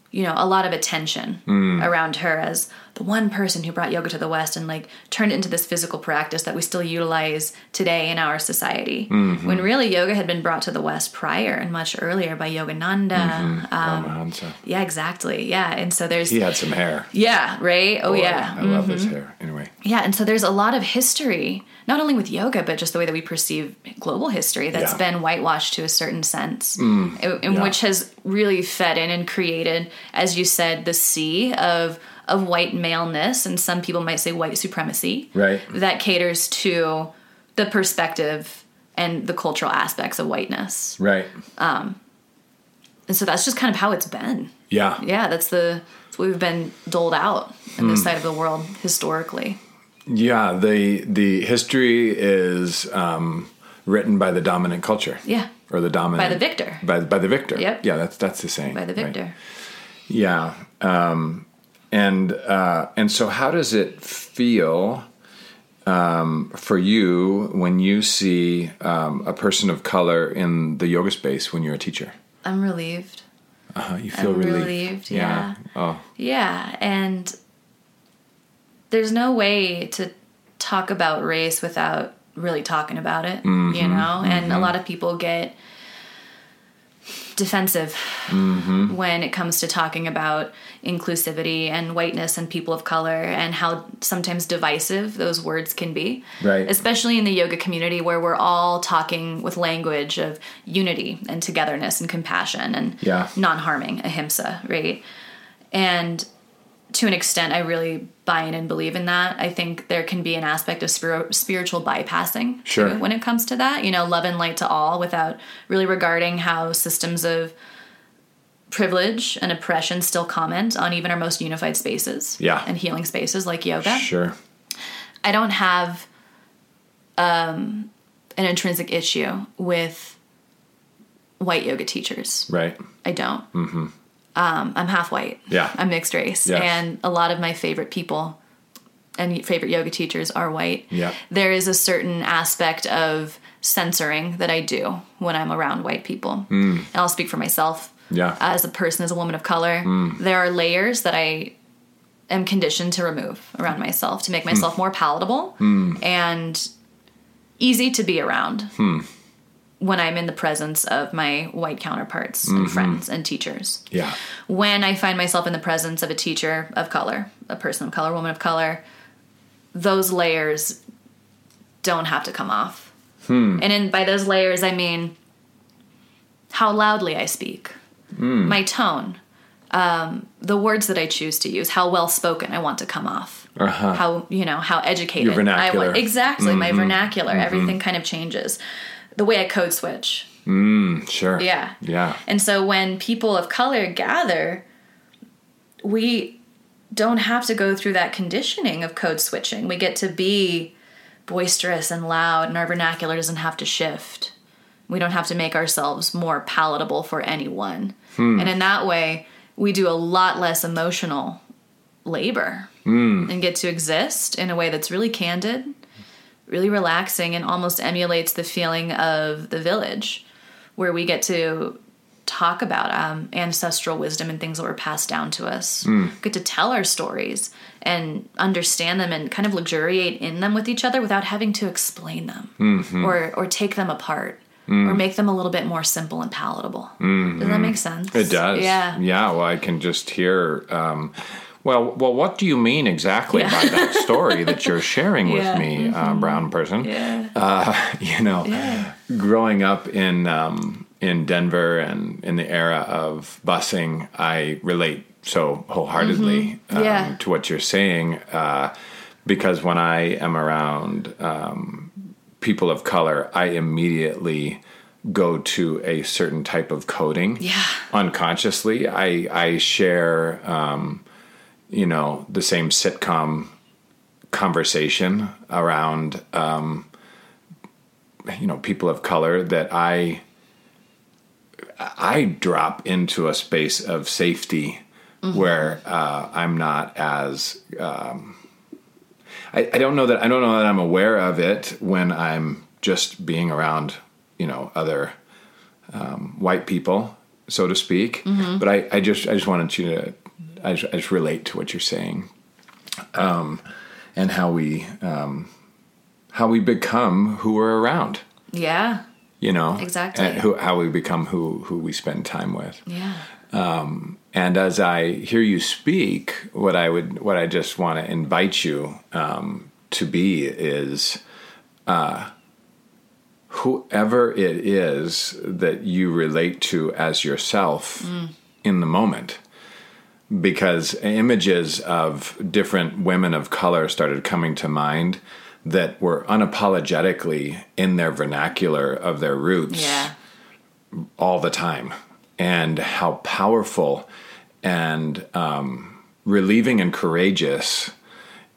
you know, a lot of attention hmm. around her as the one person who brought yoga to the West and like turned it into this physical practice that we still utilize today in our society. When really yoga had been brought to the West prior and much earlier by Yogananda. Um, yeah, exactly. Yeah. And so there's, He had some hair. yeah, right? Oh, Boy, yeah. I love his hair. Anyway. Yeah, and so there's a lot of history, not only with yoga, but just the way that we perceive global history that's Yeah. Mm, been whitewashed to a certain sense, in, in yeah. which has really fed in and created, as you said, the sea of of white maleness, and some people might say white supremacy, Right. That caters to the perspective and the cultural aspects of whiteness, Right. and so that's just kind of how it's been. Yeah. Yeah, that's the that's what we've been doled out in Mm. this side of the world historically. Yeah, the the history is um, written by the dominant culture. Yeah. Or the dominant By the victor. By by the victor. Yep. Yeah, that's that's the saying. By the right? victor. Yeah. Um, and uh, and so, how does it feel um, for you when you see um, a person of color in the yoga space when you're a teacher? I'm relieved. Uh, you feel relief. relieved, yeah. Oh, Yeah, and there's no way to talk about race without really talking about it, Mm-hmm, you know? And a lot of people get defensive Mm-hmm. when it comes to talking about inclusivity and whiteness and people of color and how sometimes divisive those words can be. Right. Especially in the yoga community where we're all talking with language of unity and togetherness and compassion and Yeah. non-harming ahimsa, right? And to an extent, I really buy in and believe in that. I think there can be an aspect of spir- spiritual bypassing Sure. too, when it comes to that. You know, love and light to all without really regarding how systems of privilege and oppression still comment on even our most unified spaces Yeah. and healing spaces like yoga. sure. I don't have um, an intrinsic issue with white yoga teachers. Right. I don't. Mm-hmm. Um, I'm half white. Yeah. I'm mixed race, and a lot of my favorite people and favorite yoga teachers are white. Yeah. There is a certain aspect of censoring that I do when I'm around white people, and I'll speak for myself. Mm. Yeah. Mm. As a person, as a woman of color, there are layers that I am conditioned to remove around myself to make myself more palatable and easy to be around Hmm. When I'm in the presence of my white counterparts Mm-hmm. and friends and teachers. Yeah. When I find myself in the presence of a teacher of color, a person of color, woman of color, those layers don't have to come off. And in, by those layers, I mean how loudly I speak, my tone, um, the words that I choose to use, how well spoken I want to come off, Uh-huh. how you know how educated Your vernacular. I want. Exactly, my vernacular. Everything kind of changes. The way I code switch. Mm, Sure. Yeah. Yeah. And so when people of color gather, we don't have to go through that conditioning of code switching. We get to be boisterous and loud, and our vernacular doesn't have to shift. We don't have to make ourselves more palatable for anyone. And in that way, we do a lot less emotional labor and get to exist in a way that's really candid, really relaxing, and almost emulates the feeling of the village, where we get to talk about um, ancestral wisdom and things that were passed down to us. Get to tell our stories and understand them and kind of luxuriate in them with each other without having to explain them or or take them apart or make them a little bit more simple and palatable. Does that make sense? It does. Yeah. Yeah. Well, I can just hear. Um, well, well, what do you mean exactly Yeah. by that story that you're sharing with Yeah. me, uh, brown person? Yeah. Uh, you know, Yeah. growing up in um, in Denver and in the era of busing, I relate so wholeheartedly Mm-hmm. Um, to what you're saying uh, because when I am around um, people of color, I immediately go to a certain type of coding Yeah. unconsciously. I I share, um, you know, the same sitcom conversation around, um, you know, people of color that I I drop into a space of safety where uh, I'm not as um, I, I don't know that I don't know that I'm aware of it when I'm just being around, you know, other um, white people, so to speak. But I, I just I just wanted you to I I just relate to what you're saying, um, and how we um, how we become who we're around. Yeah. You know Exactly. and who how we become who who we spend time with. Yeah. And as I hear you speak, what I would, what I just want to invite you um, to be is, uh, whoever it is that you relate to as yourself in the moment. Because images of different women of color started coming to mind that were unapologetically in their vernacular of their roots Yeah. all the time and how powerful and um, relieving and courageous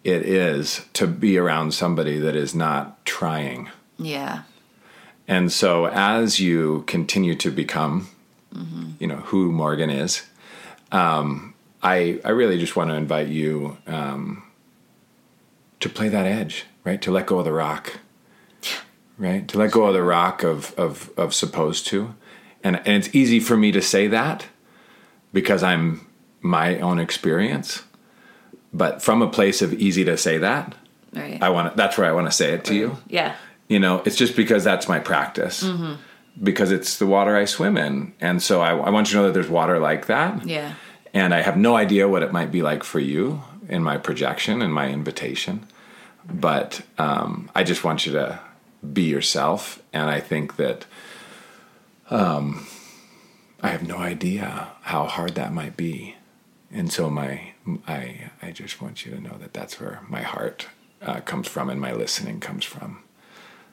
it is to be around somebody that is not trying. Yeah. And so as you continue to become, you know, who Morgan is, um, I, I really just want to invite you um, to play that edge, right? To let go of the rock, right? To let go of the rock of, of, of supposed to. And, and it's easy for me to say that because I'm my own experience. But from a place of easy to say that, Right. I want that's where I want to say it to you yeah. you know it's just because that's my practice because it's the water i swim in and so I, I want you to know that there's water like that Yeah. And i have no idea what it might be like for you in my projection and my invitation but um, i just want you to be yourself. And i think that um, i have no idea how hard that might be. And so my i i just want you to know that that's where my heart uh, comes from and my listening comes from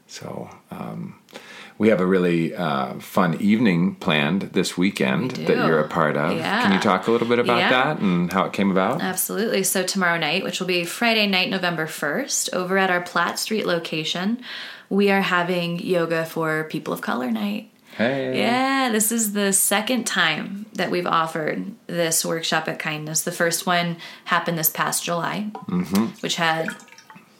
so um, we have a really uh, fun evening planned this weekend We that you're a part of. Yeah. Can you talk a little bit about Yeah. that and how it came about? Absolutely. So tomorrow night, which will be Friday night, November 1st, over at our Platte Street location, we are having yoga for people of color night. Hey. Yeah, this is the second time that we've offered this workshop at Kindness. The first one happened this past July, which had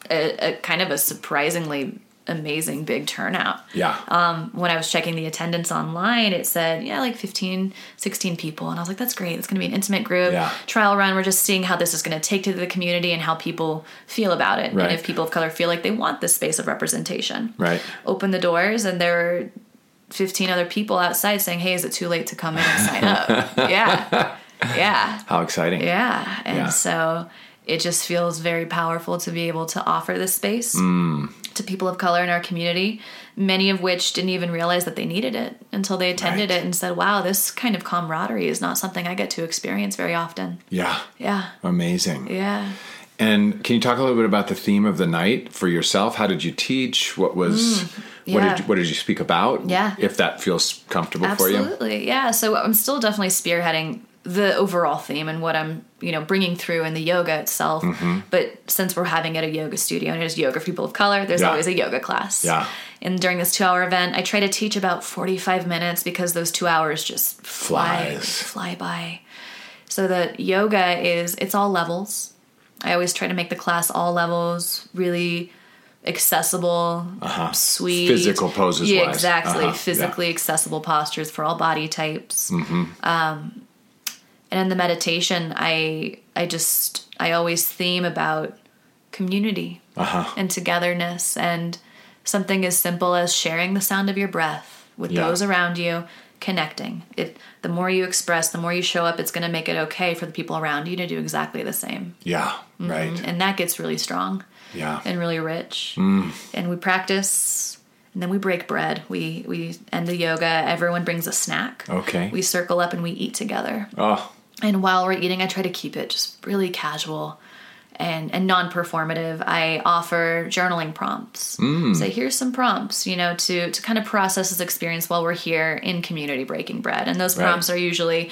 a, a kind of a surprisingly amazing big turnout. Yeah. Um, when I was checking the attendance online, it said, yeah, like 15, 16 people. And I was like, that's great. It's going to be an intimate group Yeah. trial run. We're just seeing how this is going to take to the community and how people feel about it. Right. And if people of color feel like they want this space of representation. Right. Open the doors, and there were 15 other people outside saying, hey, is it too late to come in and sign up? yeah. Yeah. How exciting. Yeah. And Yeah. so it just feels very powerful to be able to offer this space Mm. to people of color in our community, many of which didn't even realize that they needed it until they attended Right. it and said, wow, this kind of camaraderie is not something I get to experience very often. Yeah. Yeah. Amazing. Yeah. And can you talk a little bit about the theme of the night for yourself? How did you teach? What was what Mm. yeah. did you, what did you speak about? Yeah. If that feels comfortable for you. Absolutely. Yeah. So I'm still definitely spearheading the overall theme and what I'm, you know, bringing through in the yoga itself. Mm-hmm. But since we're having it at a yoga studio and it is yoga for people of color, there's Yeah. always a yoga class. Yeah. And during this two hour event, I try to teach about 45 minutes because those two hours just fly, Flies. fly by. So the yoga is, it's all levels. I always try to make the class all levels, really accessible, sweet. Uh-huh. Physical poses Yeah, wise. exactly. Uh-huh, yeah. Physically accessible postures for all body types. Mm-hmm. Um, and in the meditation, I I just I always theme about community Uh-huh. and togetherness and something as simple as sharing the sound of your breath with Yeah. those around you connecting it the more you express the more you show up it's going to make it okay for the people around you to do exactly the same Yeah. Right. and that gets really strong Yeah. and really rich. Mm. And we practice, and then we break bread. We we end the yoga. Everyone brings a snack. Okay. We circle up and we eat together. oh. And while we're eating, I try to keep it just really casual and and non-performative. I offer journaling prompts. Mm. So here's some prompts, you know, to to kind of process this experience while we're here in community breaking bread. And those Right. prompts are usually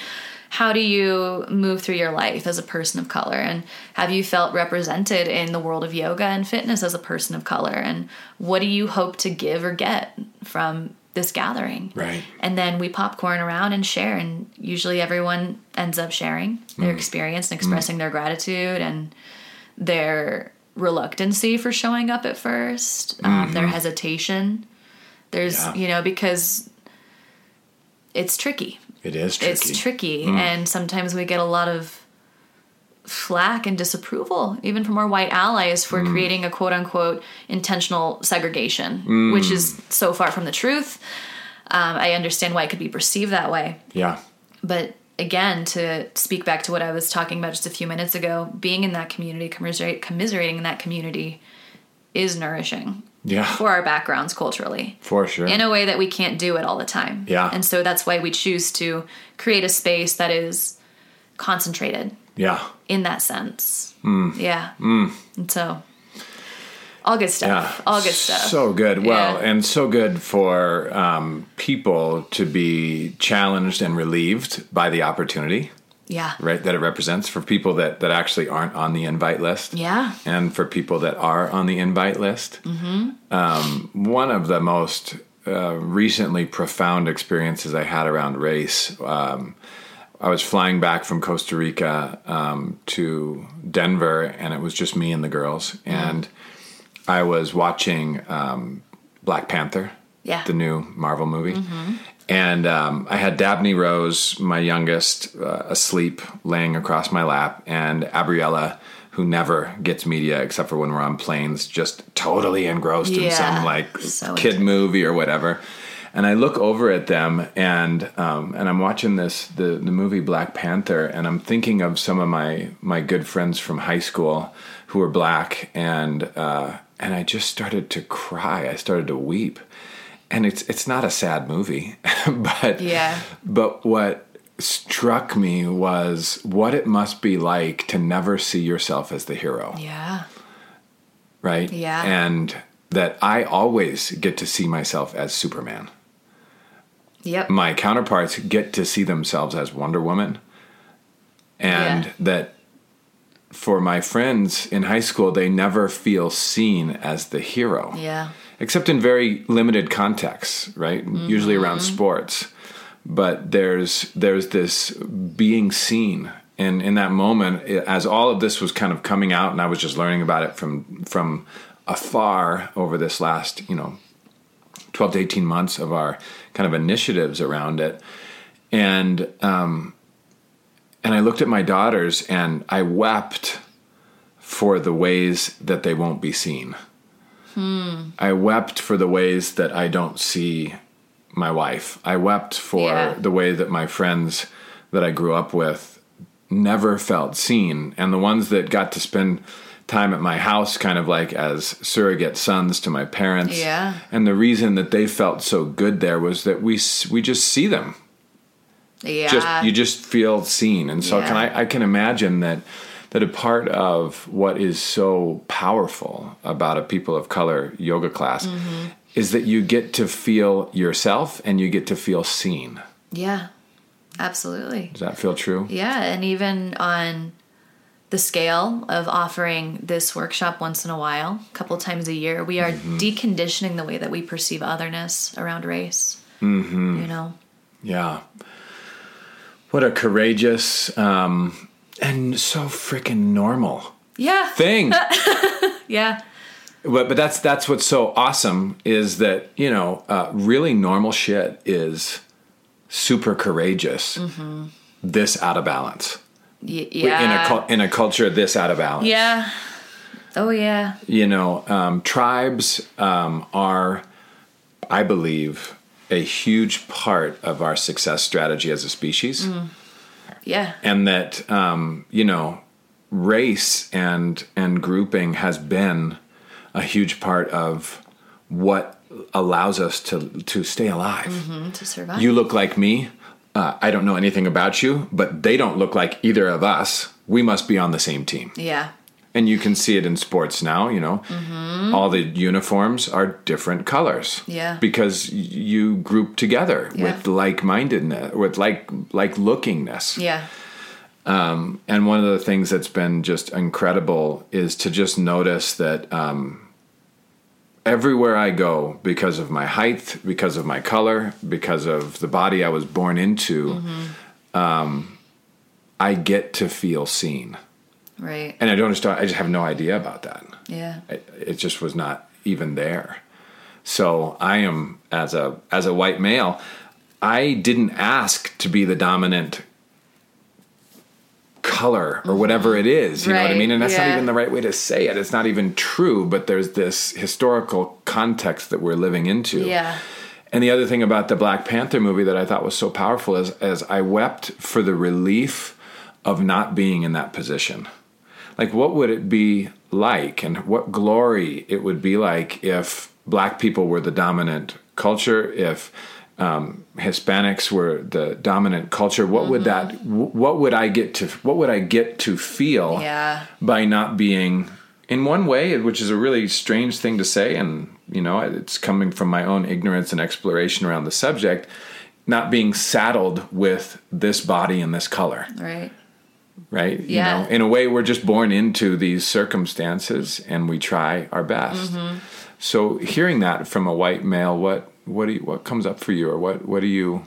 how do you move through your life as a person of color and have you felt represented in the world of yoga and fitness as a person of color and what do you hope to give or get from this gathering Right. and then we popcorn around and share and usually everyone ends up sharing their Mm. experience and expressing their gratitude and their reluctancy for showing up at first um, their hesitation there's Mm-hmm. Yeah. you know because it's tricky It is tricky. it's tricky Mm. and sometimes we get a lot of flack and disapproval even from our white allies Mm. for creating a quote unquote intentional segregation which is so far from the truth um, i understand why it could be perceived that way Yeah. but again to speak back to what i was talking about just a few minutes ago being in that community commiserate, commiserating in that community is nourishing Yeah. for our backgrounds culturally For sure. in a way that we can't do it all the time. Yeah. And so that's why we choose to create a space that is concentrated yeah. in that sense. Mm. Yeah. And so all good stuff. Yeah. All good stuff. So good. Well, Yeah. and so good for um, people to be challenged and relieved by the opportunity, yeah. right? That it represents for people that, that actually aren't on the invite list. Yeah. And for people that are on the invite list. Um, one of the most uh, recently profound experiences I had around race. Um, I was flying back from Costa Rica um, to Denver, and it was just me and the girls. And I was watching um, Black Panther, Yeah. the new Marvel movie. And um, I had Dabney Rose, my youngest, uh, asleep, laying across my lap, and Abriella, who never gets media except for when we're on planes, just totally engrossed in some like So kid intense. movie or whatever. And I look over at them, and um, and I'm watching this the the movie Black Panther, and I'm thinking of some of my my good friends from high school who were black, and uh, and I just started to cry. I started to weep, and it's it's not a sad movie, but Yeah. but what struck me was what it must be like to never see yourself as the hero Yeah. right? Yeah. And that I always get to see myself as Superman. Yep. My counterparts get to see themselves as Wonder Woman. And Yeah. that for my friends in high school, they never feel seen as the hero. yeah. Except in very limited contexts, right? Usually around mm-hmm. sports. But there's there's this being seen and in that moment as all of this was kind of coming out and I was just learning about it from from afar over this last, you know, 12 to 18 months of our kind of initiatives around it. And um and I looked at my daughters and I wept for the ways that they won't be seen. I wept for the ways that I don't see my wife. I wept for Yeah. the way that my friends that I grew up with never felt seen, and the ones that got to spend time at my house, kind of like as surrogate sons to my parents. Yeah. And the reason that they felt so good there was that we we just see them. Yeah. Just you just feel seen, and so can I? I can imagine that that a part of what is so powerful about a people of color yoga class Mm-hmm. is that you get to feel yourself and you get to feel seen. yeah. Absolutely. Does that feel true? Yeah, and even on the scale of offering this workshop once in a while, a couple times a year, we are Mm-hmm. deconditioning the way that we perceive otherness around race. Mm-hmm. You know, Yeah. What a courageous um, and so freaking normal yeah, thing. yeah, but but that's that's what's so awesome is that you know uh, really normal shit is super courageous. This out of balance Y- in a in a culture this out of balance. yeah. Oh yeah, You know, um, tribes um, are, I believe, a huge part of our success strategy as a species. yeah, and that um, you know race and and grouping has been a huge part of what allows us to to stay alive. Mm, to survive. You look like me. Uh, I don't know anything about you, but they don't look like either of us. We must be on the same team. yeah, And you can see it in sports now, you know. All the uniforms are different colors. Mm-hmm. Yeah. Because you group together Yeah. with like-mindedness, with like like lookingness. yeah, And one of the things that's been just incredible is to just notice that um, everywhere I go, because of my height, because of my color, because of the body I was born into, um, I get to feel seen. right. And I don't understand, I just have no idea about that. Yeah, It, it just was not even there. So I am, as a as a white male, I didn't ask to be the dominant color or mm-hmm. whatever it is. You know what I mean? And that's not even the right way to say it. It's not even true. But there's this historical context that we're living into. yeah, And the other thing about the Black Panther movie that I thought was so powerful is as I wept for the relief of not being in that position. Like what would it be like and what glory it would be like if black people were the dominant culture, if um, Hispanics were the dominant culture, what would that what would I get to what would I get to feel Yeah. by not being in one way, which is a really strange thing to say, and you know, it's coming from my own ignorance and exploration around the subject, not being saddled with this body and this color, right. right? Yeah. You know, in a way, we're just born into these circumstances, and we try our best. Mm-hmm. So, hearing that from a white male, what what do you, what comes up for you, or what what do you?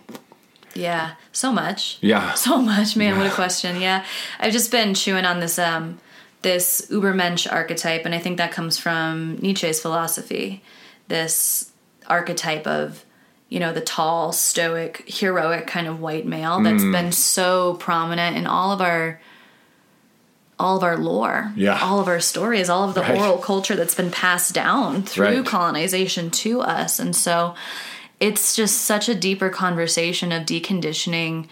Yeah, so much. Yeah. So much, man. What a question. Yeah. I've just been chewing on this um this Ubermensch archetype and I think that comes from Nietzsche's philosophy. This archetype of you know, the tall, stoic, heroic kind of white male that's Mm. been so prominent in all of our all of our lore, Yeah. all of our stories, all of the Right. oral culture that's been passed down through Right. colonization to us. And so it's just such a deeper conversation of deconditioning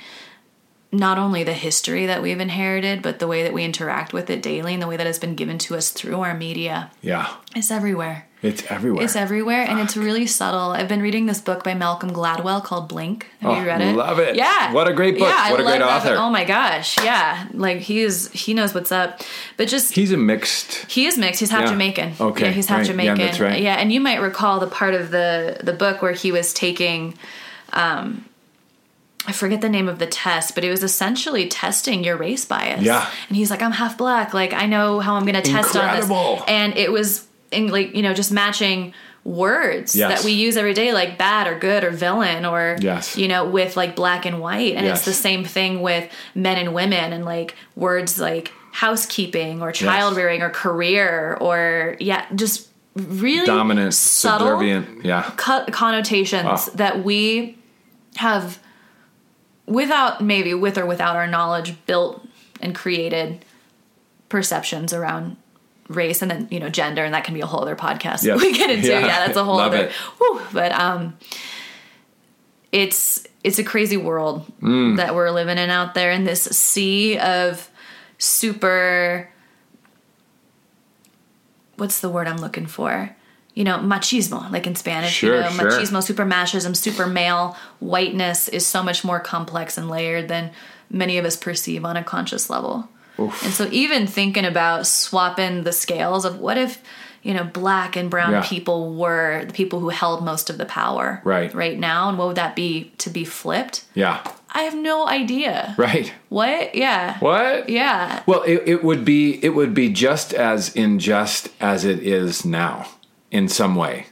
not only the history that we've inherited, but the way that we interact with it daily and the way that it's been given to us through our media. Yeah, It's everywhere. It's everywhere. It's everywhere and it's really subtle. I've been reading this book by Malcolm Gladwell called Blink. Have Oh, you read it? I love it. Yeah. What a great book. Yeah, I What a great that author. Oh my gosh. Yeah. Like he is he knows what's up. But just He's a mixed. he is mixed. He's half Yeah. Jamaican. Okay, Yeah, he's half right. Yeah, Jamaican. that's right. Yeah, and you might recall the part of the the book where he was taking um I forget the name of the test, but it was essentially testing your race bias. Yeah. And he's like, I'm half black. Like, I know how I'm going to test on this. And it was, in, like, you know, just matching words Yes. that we use every day, like bad or good or villain or, Yes. you know, with like black and white. And Yes. it's the same thing with men and women and like words like housekeeping or child rearing or career or, yeah, just really Dominant, subtle subservient. Yeah. co- connotations Ah. that we have without maybe with or without our knowledge built and created perceptions around race and then you know gender and that can be a whole other podcast Yes. we get into Yeah. yeah, that's a whole other whew, but um it's it's a crazy world Mm. that we're living in out there in this sea of super what's the word I'm looking for? You know, machismo, like in Spanish. Sure, you know, sure. machismo, super machism, super male whiteness is so much more complex and layered than many of us perceive on a conscious level. And so even thinking about swapping the scales of what if, you know, black and brown Yeah. people were the people who held most of the power Right. right now and what would that be to be flipped? Yeah. I have no idea. Right. What? Yeah. What? Yeah. Well, it, it would be it would be just as unjust as it is now, in some way.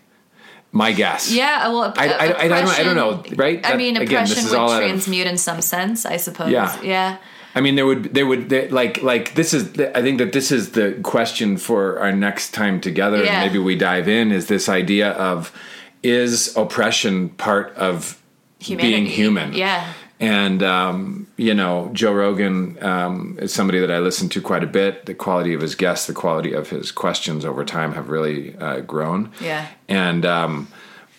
My guess. Yeah, well, I- I- I- I don't- I don't know, right? I That- mean, again, oppression is would out of- transmute in some sense, I suppose. Yeah. yeah, I mean, there would there would there, like like this is I think that this is the question for our next time together. Yeah. Maybe we dive in is this idea of is oppression part of Humanity. being human? Yeah, And um, you know, Joe Rogan um, is somebody that I listen to quite a bit. The quality of his guests, the quality of his questions over time have really uh, grown. Yeah. And um,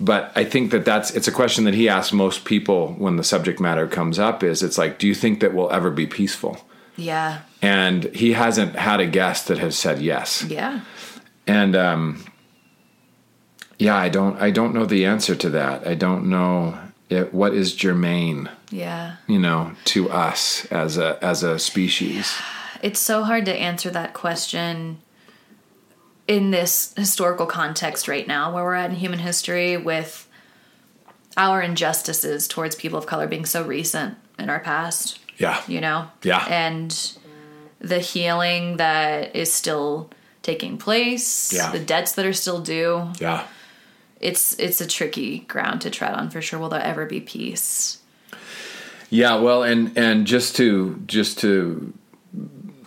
but I think that that's it's a question that he asks most people when the subject matter comes up. Is it's like, do you think that we'll ever be peaceful? yeah, And he hasn't had a guest that has said yes. yeah. And um, yeah, I don't I don't know the answer to that. I don't know it, what is germane Yeah. you know, to us as a as a species. It's so hard to answer that question in this historical context right now, where we're at in human history with our injustices towards people of color being so recent in our past, Yeah. you know? Yeah. And the healing that is still taking place, Yeah. the debts that are still due. Yeah. It's it's a tricky ground to tread on for sure. Will there ever be peace? Yeah, well, and and just to just to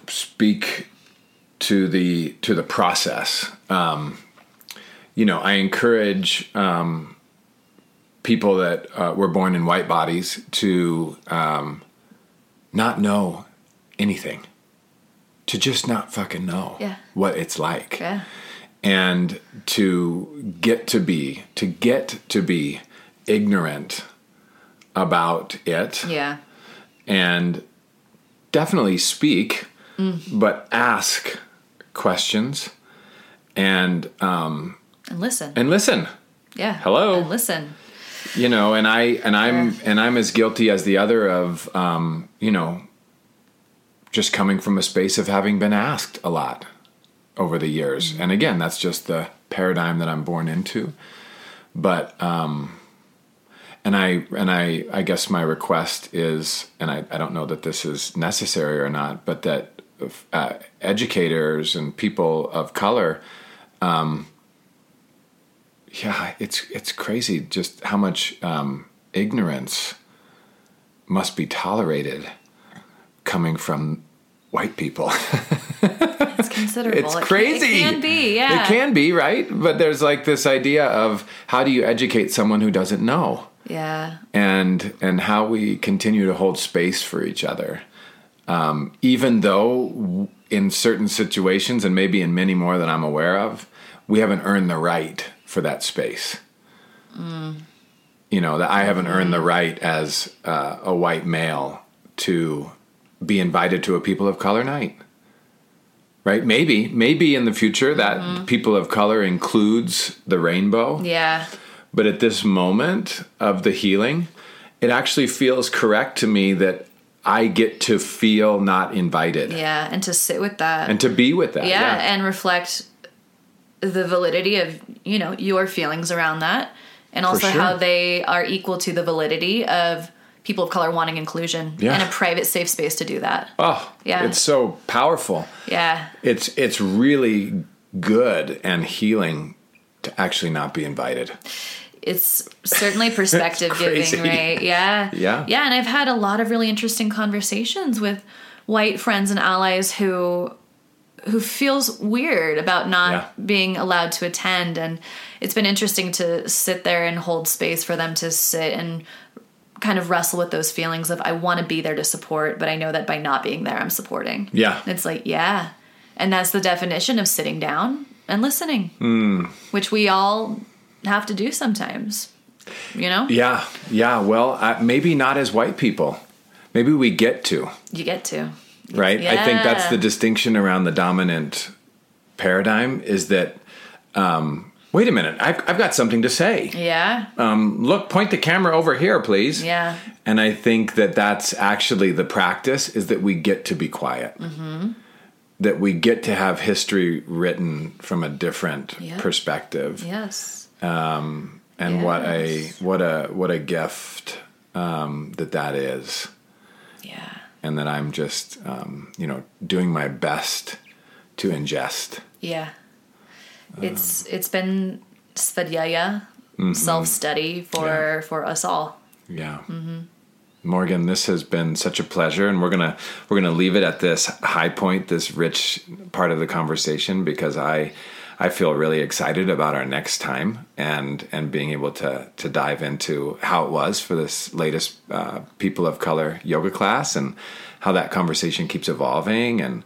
speak to the to the process, um, you know, I encourage um, people that uh, were born in white bodies to um, not know anything, to just not fucking know Yeah. what it's like. Yeah. and to get to be to get to be ignorant about it Yeah. and definitely speak but ask questions and um And listen. and listen yeah. hello. And listen. you know and i and i'm Yeah. and i'm as guilty as the other of um you know just coming from a space of having been asked a lot over the years and again that's just the paradigm that i'm born into but um and i and i i guess my request is and i, I don't know that this is necessary or not but that uh, educators and people of color yeah, it's it's crazy just how much um, ignorance must be tolerated coming from white people. It's considerable. it's It can- crazy. It can be, yeah. It can be, right? But there's like this idea of how do you educate someone who doesn't know? Yeah. and and how we continue to hold space for each other um, even though in certain situations and maybe in many more that i'm aware of we haven't earned the right for that space. You know that i haven't earned the right as uh, a white male to be invited to a people of color night. Right? Maybe maybe in the future that people of color includes the rainbow. Yeah. but at this moment of the healing, it actually feels correct to me that I get to feel not invited Yeah. And to sit with that. and to be with that. yeah, and reflect the validity of you know your feelings around that and also sure. how they are equal to the validity of people of color wanting inclusion Yeah. and a private safe space to do that oh, Yeah. it's so powerful. yeah It's it's really good and healing to actually not be invited. It's certainly perspective giving right yeah Yeah. yeah and i've had a lot of really interesting conversations with white friends and allies who who feels weird about not Yeah. being allowed to attend and it's been interesting to sit there and hold space for them to sit and kind of wrestle with those feelings of I want to be there to support but I know that by not being there I'm supporting. Yeah. It's like yeah. And that's the definition of sitting down and listening. Hmm. Which we all have to do sometimes. You know? Yeah, yeah. Well, uh, maybe not as white people. Maybe we get to, You get to. right? I think that's the distinction around the dominant paradigm is that, um, wait a minute, I've, I've got something to say. Yeah. Um, look, point the camera over here, please. Yeah. And I think that that's actually the practice is that we get to be quiet. Mm-hmm. That we get to have history written from a different Yeah. perspective. Yes. And what a what a what a gift um, that that is, Yeah. and that I'm just um, you know doing my best to ingest. Yeah. It's it's been svadhyaya, Mm-hmm. self study for for us all. Yeah. Morgan, this has been such a pleasure, and we're gonna we're gonna leave it at this high point, this rich part of the conversation, because I I feel really excited about our next time and and being able to to dive into how it was for this latest uh, people of color yoga class and how that conversation keeps evolving and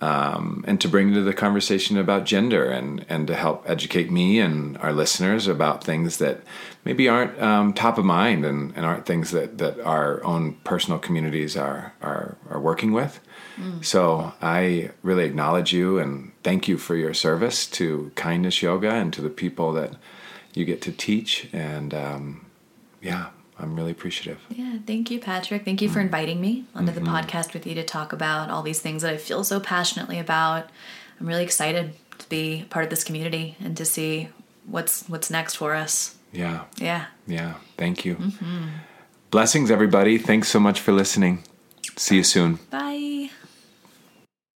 um, and to bring into the conversation about gender and and to help educate me and our listeners about things that maybe aren't um, top of mind and, and aren't things that, that our own personal communities are are, are working with. Mm. So I really acknowledge you and thank you for your service to kindness yoga and to the people that you get to teach. And um, yeah, I'm really appreciative. Yeah, thank you, Patrick. Thank you for mm. inviting me onto the mm-hmm. podcast with you to talk about all these things that I feel so passionately about. I'm really excited to be part of this community and to see what's what's next for us. Yeah. Yeah. Yeah. Thank you. Mm-hmm. Blessings, everybody. Thanks so much for listening. See you soon. Bye.